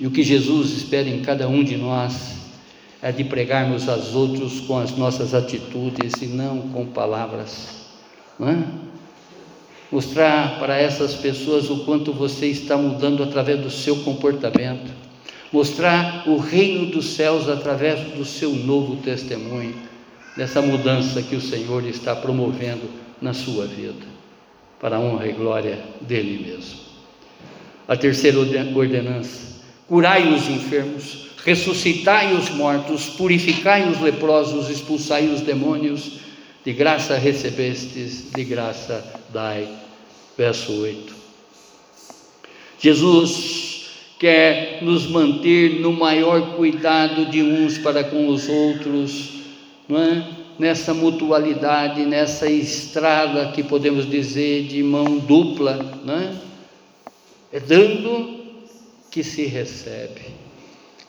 e o que Jesus espera em cada um de nós é de pregarmos aos outros com as nossas atitudes e não com palavras. Não é? Mostrar para essas pessoas o quanto você está mudando através do seu comportamento. Mostrar o reino dos céus através do seu novo testemunho, dessa mudança que o Senhor está promovendo na sua vida, para a honra e glória dele mesmo. A terceira ordenança: curai os enfermos, ressuscitai os mortos, purificai os leprosos, expulsai os demônios, de graça recebestes, de graça dai. Verso 8. Jesus quer nos manter no maior cuidado de uns para com os outros, não é? nessa mutualidade, nessa estrada que podemos dizer de mão dupla, não é? É dando que se recebe.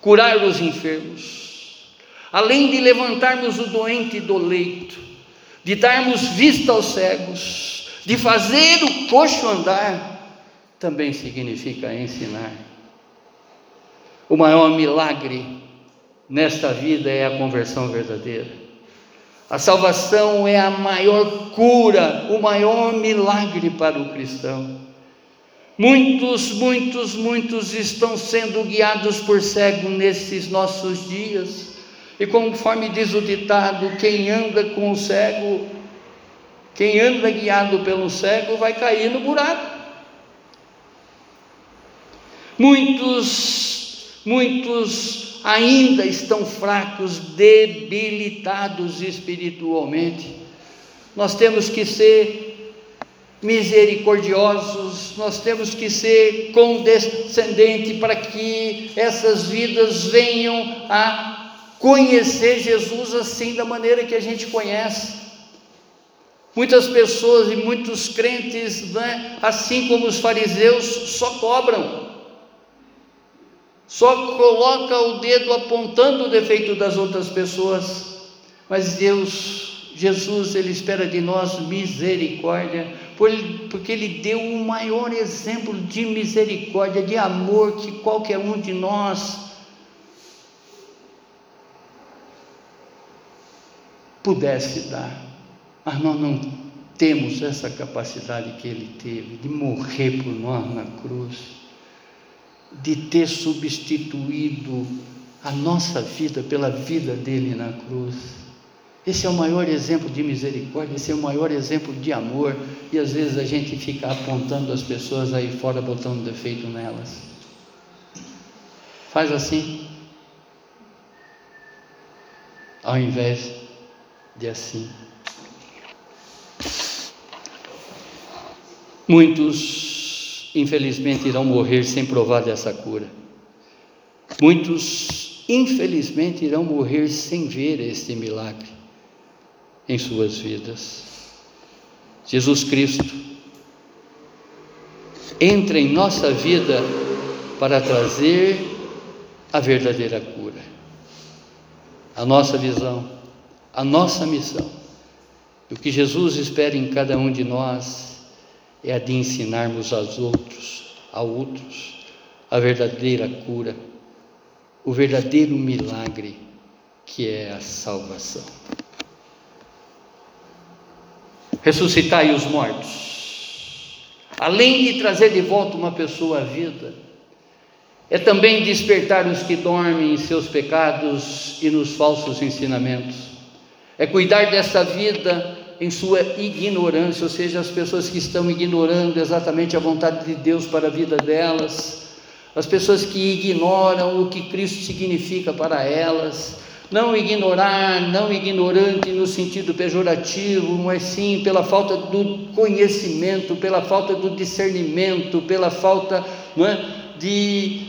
Curar os enfermos, além de levantarmos o doente do leito, de darmos vista aos cegos, de fazer o coxo andar, também significa ensinar. O maior milagre nesta vida é a conversão verdadeira. A salvação é a maior cura, o maior milagre para o cristão. Muitos, muitos, muitos estão sendo guiados por cego nesses nossos dias. E conforme diz o ditado, quem anda com o cego Quem anda guiado pelo cego vai cair no buraco. Muitos, muitos ainda estão fracos, debilitados espiritualmente. Nós temos que ser misericordiosos, nós temos que ser condescendentes para que essas vidas venham a conhecer Jesus assim da maneira que a gente conhece. Muitas pessoas e muitos crentes, né, assim como os fariseus, só cobram só coloca o dedo apontando o defeito das outras pessoas, mas Deus, Jesus, Ele espera de nós misericórdia, porque Ele deu o maior exemplo de misericórdia, de amor que qualquer um de nós pudesse dar, mas nós não temos essa capacidade que Ele teve de morrer por nós na cruz de ter substituído a nossa vida pela vida dele na cruz. Esse é o maior exemplo de misericórdia, esse é o maior exemplo de amor, e às vezes a gente fica apontando as pessoas aí fora, botando defeito nelas. Faz assim, ao invés de assim. Muitos infelizmente, irão morrer sem provar dessa cura. Muitos, infelizmente, irão morrer sem ver este milagre em suas vidas. Jesus Cristo entra em nossa vida para trazer a verdadeira cura. A nossa visão, a nossa missão, o que Jesus espera em cada um de nós é a de ensinarmos aos outros, a outros, a verdadeira cura, o verdadeiro milagre que é a salvação. Ressuscitai os mortos, além de trazer de volta uma pessoa à vida, é também despertar os que dormem em seus pecados e nos falsos ensinamentos, é cuidar dessa vida em sua ignorância, ou seja, as pessoas que estão ignorando exatamente a vontade de Deus para a vida delas, as pessoas que ignoram o que Cristo significa para elas, não ignorar, não ignorante no sentido pejorativo, mas sim pela falta do conhecimento, pela falta do discernimento, pela falta não é, de,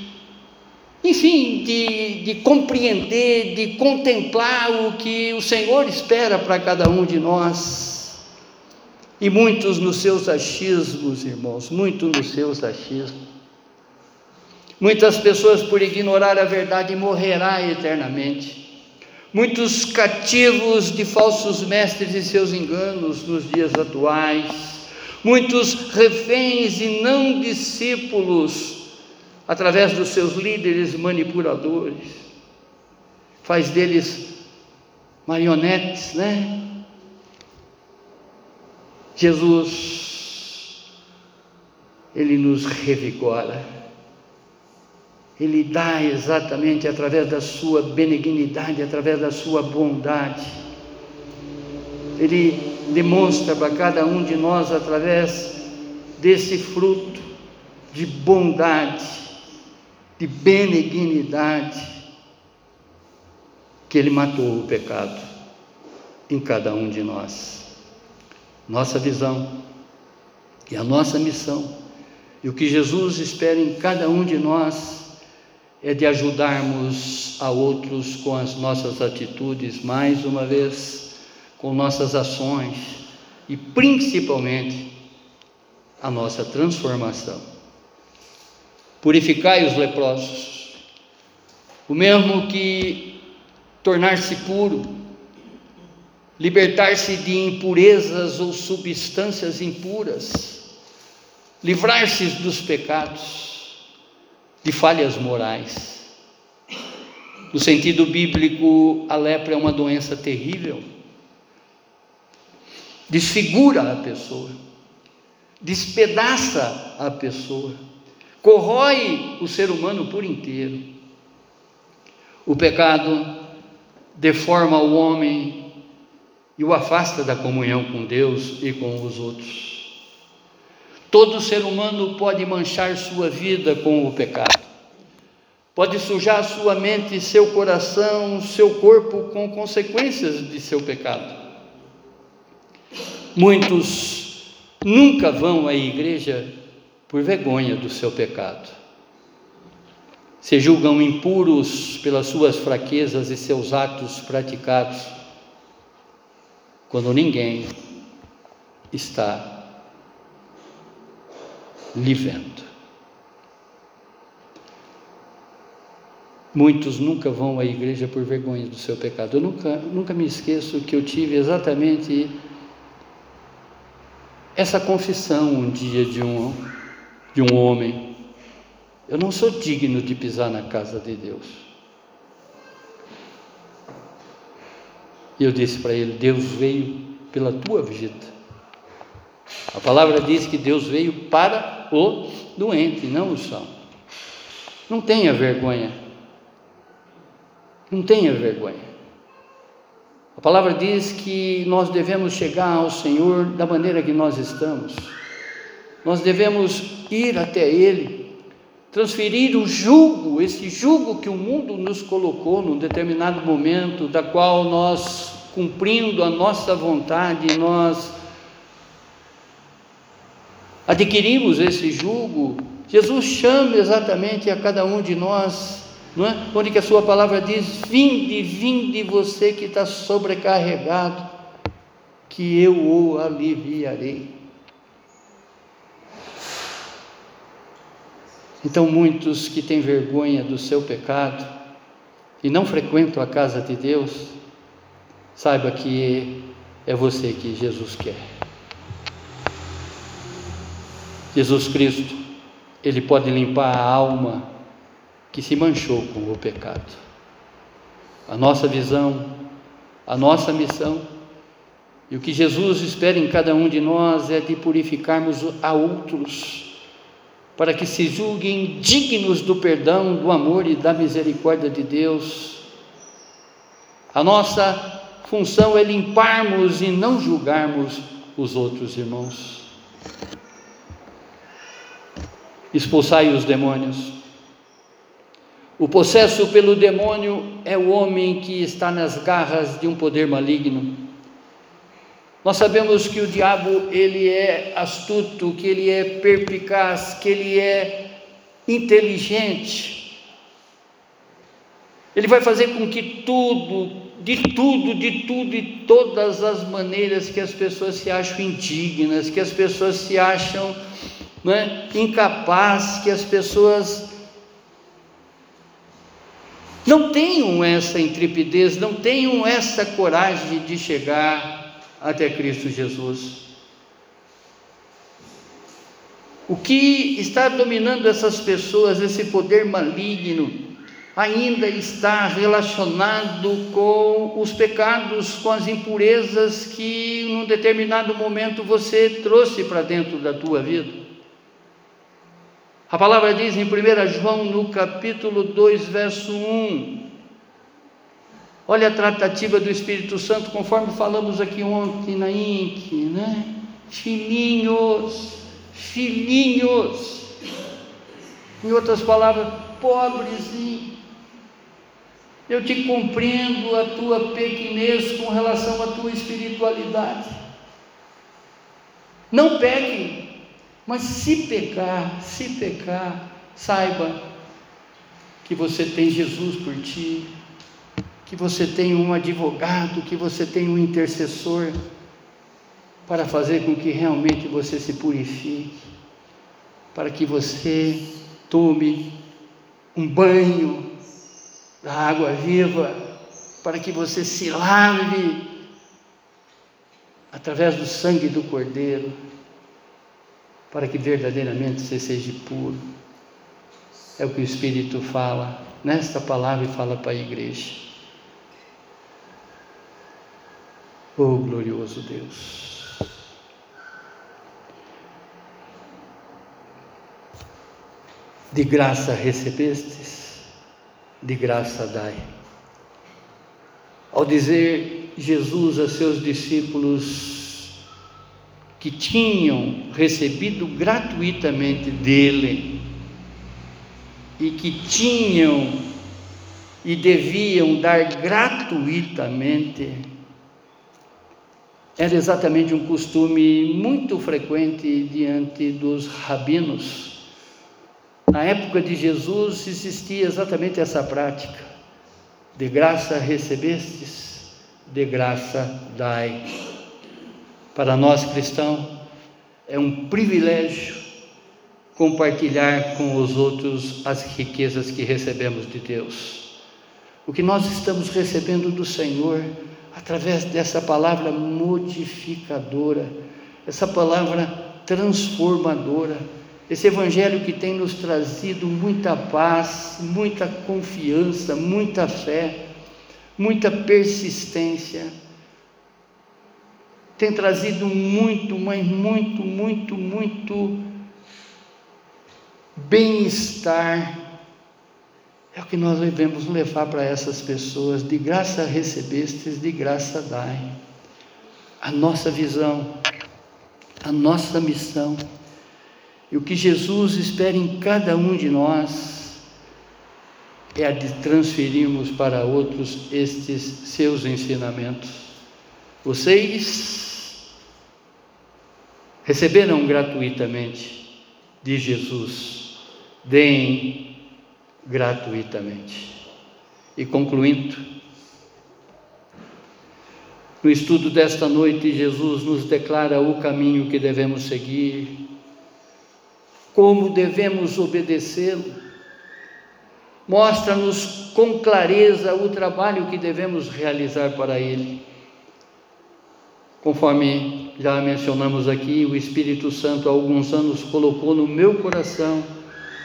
enfim, de, de compreender, de contemplar o que o Senhor espera para cada um de nós. E muitos nos seus achismos, irmãos, muito nos seus achismos. Muitas pessoas, por ignorar a verdade, morrerá eternamente. Muitos cativos de falsos mestres e seus enganos nos dias atuais. Muitos reféns e não discípulos através dos seus líderes manipuladores, faz deles marionetes, né? Jesus, Ele nos revigora, Ele dá exatamente através da Sua benignidade, através da Sua bondade, Ele demonstra para cada um de nós através desse fruto de bondade, de benignidade, que Ele matou o pecado em cada um de nós. Nossa visão e a nossa missão, e o que Jesus espera em cada um de nós, é de ajudarmos a outros com as nossas atitudes, mais uma vez, com nossas ações e principalmente a nossa transformação. Purificai os leprosos. O mesmo que tornar-se puro, libertar-se de impurezas ou substâncias impuras, livrar-se dos pecados, de falhas morais. No sentido bíblico, a lepra é uma doença terrível, desfigura a pessoa, despedaça a pessoa corrói o ser humano por inteiro. O pecado deforma o homem e o afasta da comunhão com Deus e com os outros. Todo ser humano pode manchar sua vida com o pecado, pode sujar sua mente, seu coração, seu corpo com consequências de seu pecado. Muitos nunca vão à igreja por vergonha do seu pecado. Se julgam impuros pelas suas fraquezas e seus atos praticados, quando ninguém está lhe vendo. Muitos nunca vão à igreja por vergonha do seu pecado. Eu nunca, nunca me esqueço que eu tive exatamente essa confissão um dia de um, de um homem. Eu não sou digno de pisar na casa de Deus. E eu disse para ele: Deus veio pela tua vida. A palavra diz que Deus veio para o doente, não o são. Não tenha vergonha. Não tenha vergonha. A palavra diz que nós devemos chegar ao Senhor da maneira que nós estamos. Nós devemos ir até Ele, transferir o jugo, esse jugo que o mundo nos colocou num determinado momento, da qual nós, cumprindo a nossa vontade, nós adquirimos esse jugo. Jesus chama exatamente a cada um de nós não é? Onde que a sua palavra diz: Vinde, vinde você que está sobrecarregado, que eu o aliviarei. Então, muitos que têm vergonha do seu pecado e não frequentam a casa de Deus, saiba que é você que Jesus quer. Jesus Cristo, Ele pode limpar a alma que se manchou com o pecado. A nossa visão, a nossa missão e o que Jesus espera em cada um de nós é de purificarmos a outros, para que se julguem dignos do perdão, do amor e da misericórdia de Deus. A nossa função é limparmos e não julgarmos os outros irmãos. Expulsai os demônios. O possesso pelo demônio é o homem que está nas garras de um poder maligno. Nós sabemos que o diabo ele é astuto, que ele é perpicaz, que ele é inteligente. Ele vai fazer com que tudo, de tudo, de tudo, de todas as maneiras que as pessoas se acham indignas, que as pessoas se acham né, incapazes, que as pessoas não tenham essa intrepidez, não tenham essa coragem de chegar até Cristo Jesus. O que está dominando essas pessoas, esse poder maligno, ainda está relacionado com os pecados, com as impurezas que num determinado momento você trouxe para dentro da tua vida. A palavra diz em 1 João, no capítulo 2, verso 1. Olha a tratativa do Espírito Santo, conforme falamos aqui ontem na INC, né? Filhinhos, filhinhos. Em outras palavras, pobrezinho. Eu te compreendo a tua pequenez com relação à tua espiritualidade. Não pegue, mas se pecar, se pecar, saiba que você tem Jesus por ti, que você tem um advogado, que você tem um intercessor para fazer com que realmente você se purifique, para que você tome um banho da água viva, para que você se lave através do sangue do Cordeiro para que verdadeiramente você seja puro. É o que o Espírito fala nesta palavra e fala para a igreja. Oh glorioso Deus. De graça recebestes, de graça dai. Ao dizer Jesus a seus discípulos que tinham recebido gratuitamente dele e que tinham e deviam dar gratuitamente, era exatamente um costume muito frequente diante dos rabinos. Na época de Jesus existia exatamente essa prática: de graça recebestes, de graça dai. Para nós cristãos, é um privilégio compartilhar com os outros as riquezas que recebemos de Deus. O que nós estamos recebendo do Senhor através dessa palavra modificadora, essa palavra transformadora, esse Evangelho que tem nos trazido muita paz, muita confiança, muita fé, muita persistência, tem trazido muito, mas muito, muito, muito bem-estar é o que nós devemos levar para essas pessoas. De graça recebestes, de graça dai. A nossa visão, a nossa missão, e o que Jesus espera em cada um de nós é a de transferirmos para outros estes seus ensinamentos. Vocês receberam gratuitamente de Jesus. Deem gratuitamente. E concluindo, no estudo desta noite, Jesus nos declara o caminho que devemos seguir, como devemos obedecê-lo, mostra-nos com clareza o trabalho que devemos realizar para Ele. Conforme já mencionamos aqui, o Espírito Santo há alguns anos colocou no meu coração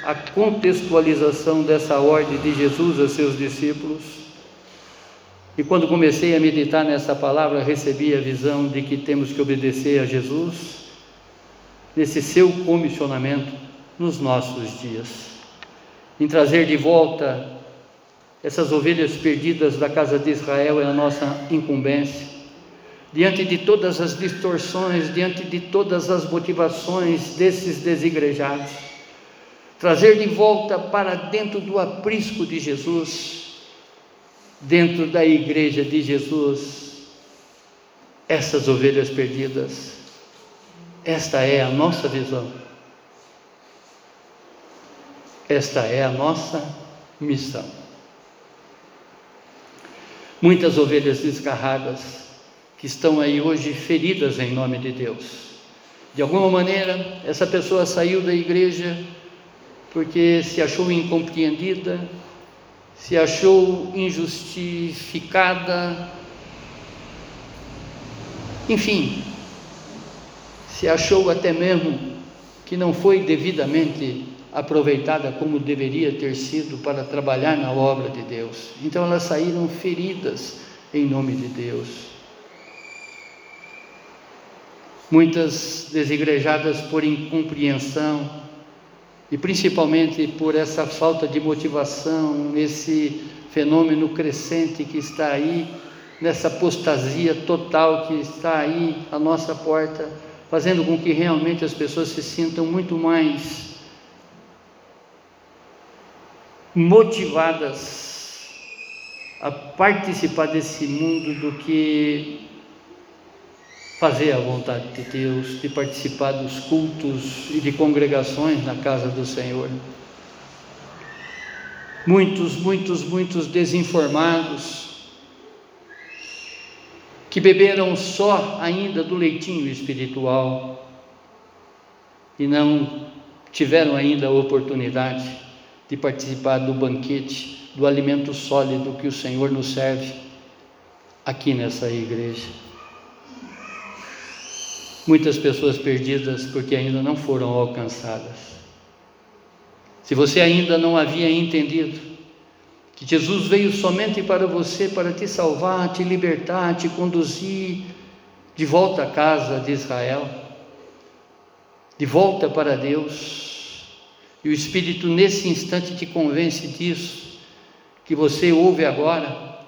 a contextualização dessa ordem de Jesus a seus discípulos. E quando comecei a meditar nessa palavra, recebi a visão de que temos que obedecer a Jesus nesse seu comissionamento nos nossos dias, em trazer de volta essas ovelhas perdidas da casa de Israel é a nossa incumbência. Diante de todas as distorções, diante de todas as motivações desses desigrejados, trazer de volta para dentro do aprisco de Jesus, dentro da igreja de Jesus, essas ovelhas perdidas. Esta é a nossa visão. Esta é a nossa missão. Muitas ovelhas desgarradas que estão aí hoje feridas em nome de Deus. De alguma maneira, essa pessoa saiu da igreja porque se achou incompreendida, se achou injustificada, enfim, se achou até mesmo que não foi devidamente aproveitada como deveria ter sido para trabalhar na obra de Deus. Então elas saíram feridas em nome de Deus. Muitas desigrejadas por incompreensão, e principalmente por essa falta de motivação, nesse fenômeno crescente que está aí, nessa apostasia total que está aí à nossa porta, fazendo com que realmente as pessoas se sintam muito mais motivadas a participar desse mundo do que fazer a vontade de Deus, de participar dos cultos e de congregações na casa do Senhor. Muitos, muitos, muitos desinformados que beberam só ainda do leitinho espiritual e não tiveram ainda a oportunidade de participar do banquete, do alimento sólido que o Senhor nos serve aqui nessa igreja. Muitas pessoas perdidas porque ainda não foram alcançadas. Se você ainda não havia entendido que Jesus veio somente para você, para te salvar, te libertar, te conduzir de volta à casa de Israel, de volta para Deus, e o Espírito nesse instante te convence disso, que você ouve agora,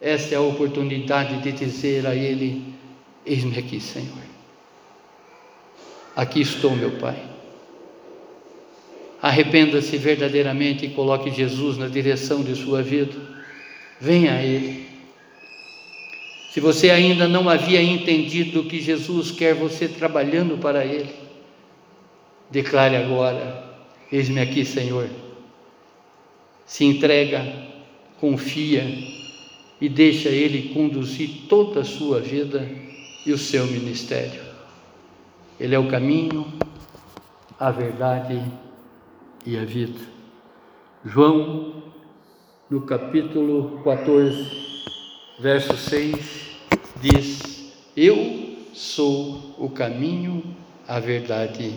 esta é a oportunidade de dizer a Ele: Eis-me aqui, Senhor. Aqui estou, meu Pai. Arrependa-se verdadeiramente e coloque Jesus na direção de sua vida. Venha a Ele. Se você ainda não havia entendido que Jesus quer você trabalhando para Ele, declare agora: Eis-me aqui, Senhor. Se entrega, confia e deixa Ele conduzir toda a sua vida e o seu ministério. Ele é o caminho, a verdade e a vida. João, no capítulo 14, verso 6, diz: Eu sou o caminho, a verdade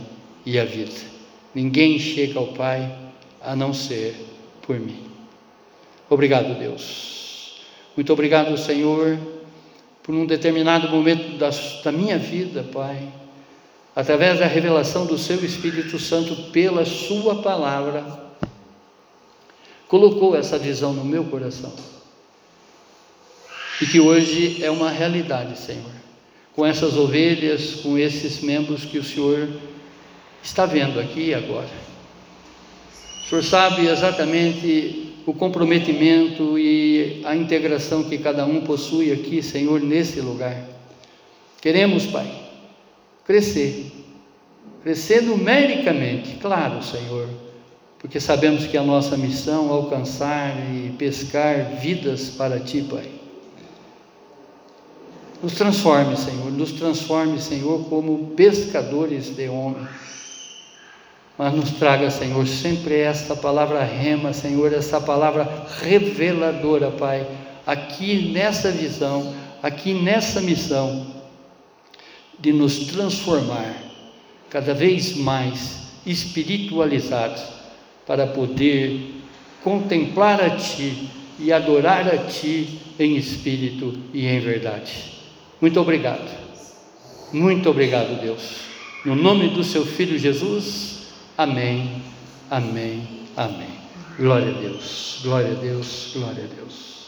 e a vida. Ninguém chega ao Pai a não ser por mim. Obrigado, Deus. Muito obrigado, Senhor, por um determinado momento da, da minha vida, Pai, através da revelação do Seu Espírito Santo pela Sua palavra, colocou essa visão no meu coração. E que hoje é uma realidade, Senhor. Com essas ovelhas, com esses membros que o Senhor está vendo aqui e agora. O Senhor sabe exatamente o comprometimento e a integração que cada um possui aqui, Senhor, nesse lugar. Queremos, Pai, crescer, crescer numericamente, claro, Senhor, porque sabemos que a nossa missão é alcançar e pescar vidas para Ti, Pai. Nos transforme, Senhor, nos transforme, Senhor, como pescadores de homens mas nos traga, Senhor, sempre esta palavra rema, Senhor, essa palavra reveladora, Pai, aqui nessa visão, aqui nessa missão, de nos transformar cada vez mais espiritualizados, para poder contemplar a Ti e adorar a Ti em espírito e em verdade. Muito obrigado, muito obrigado, Deus. No nome do Seu Filho Jesus. Amém, amém, amém. Glória a Deus, glória a Deus, glória a Deus.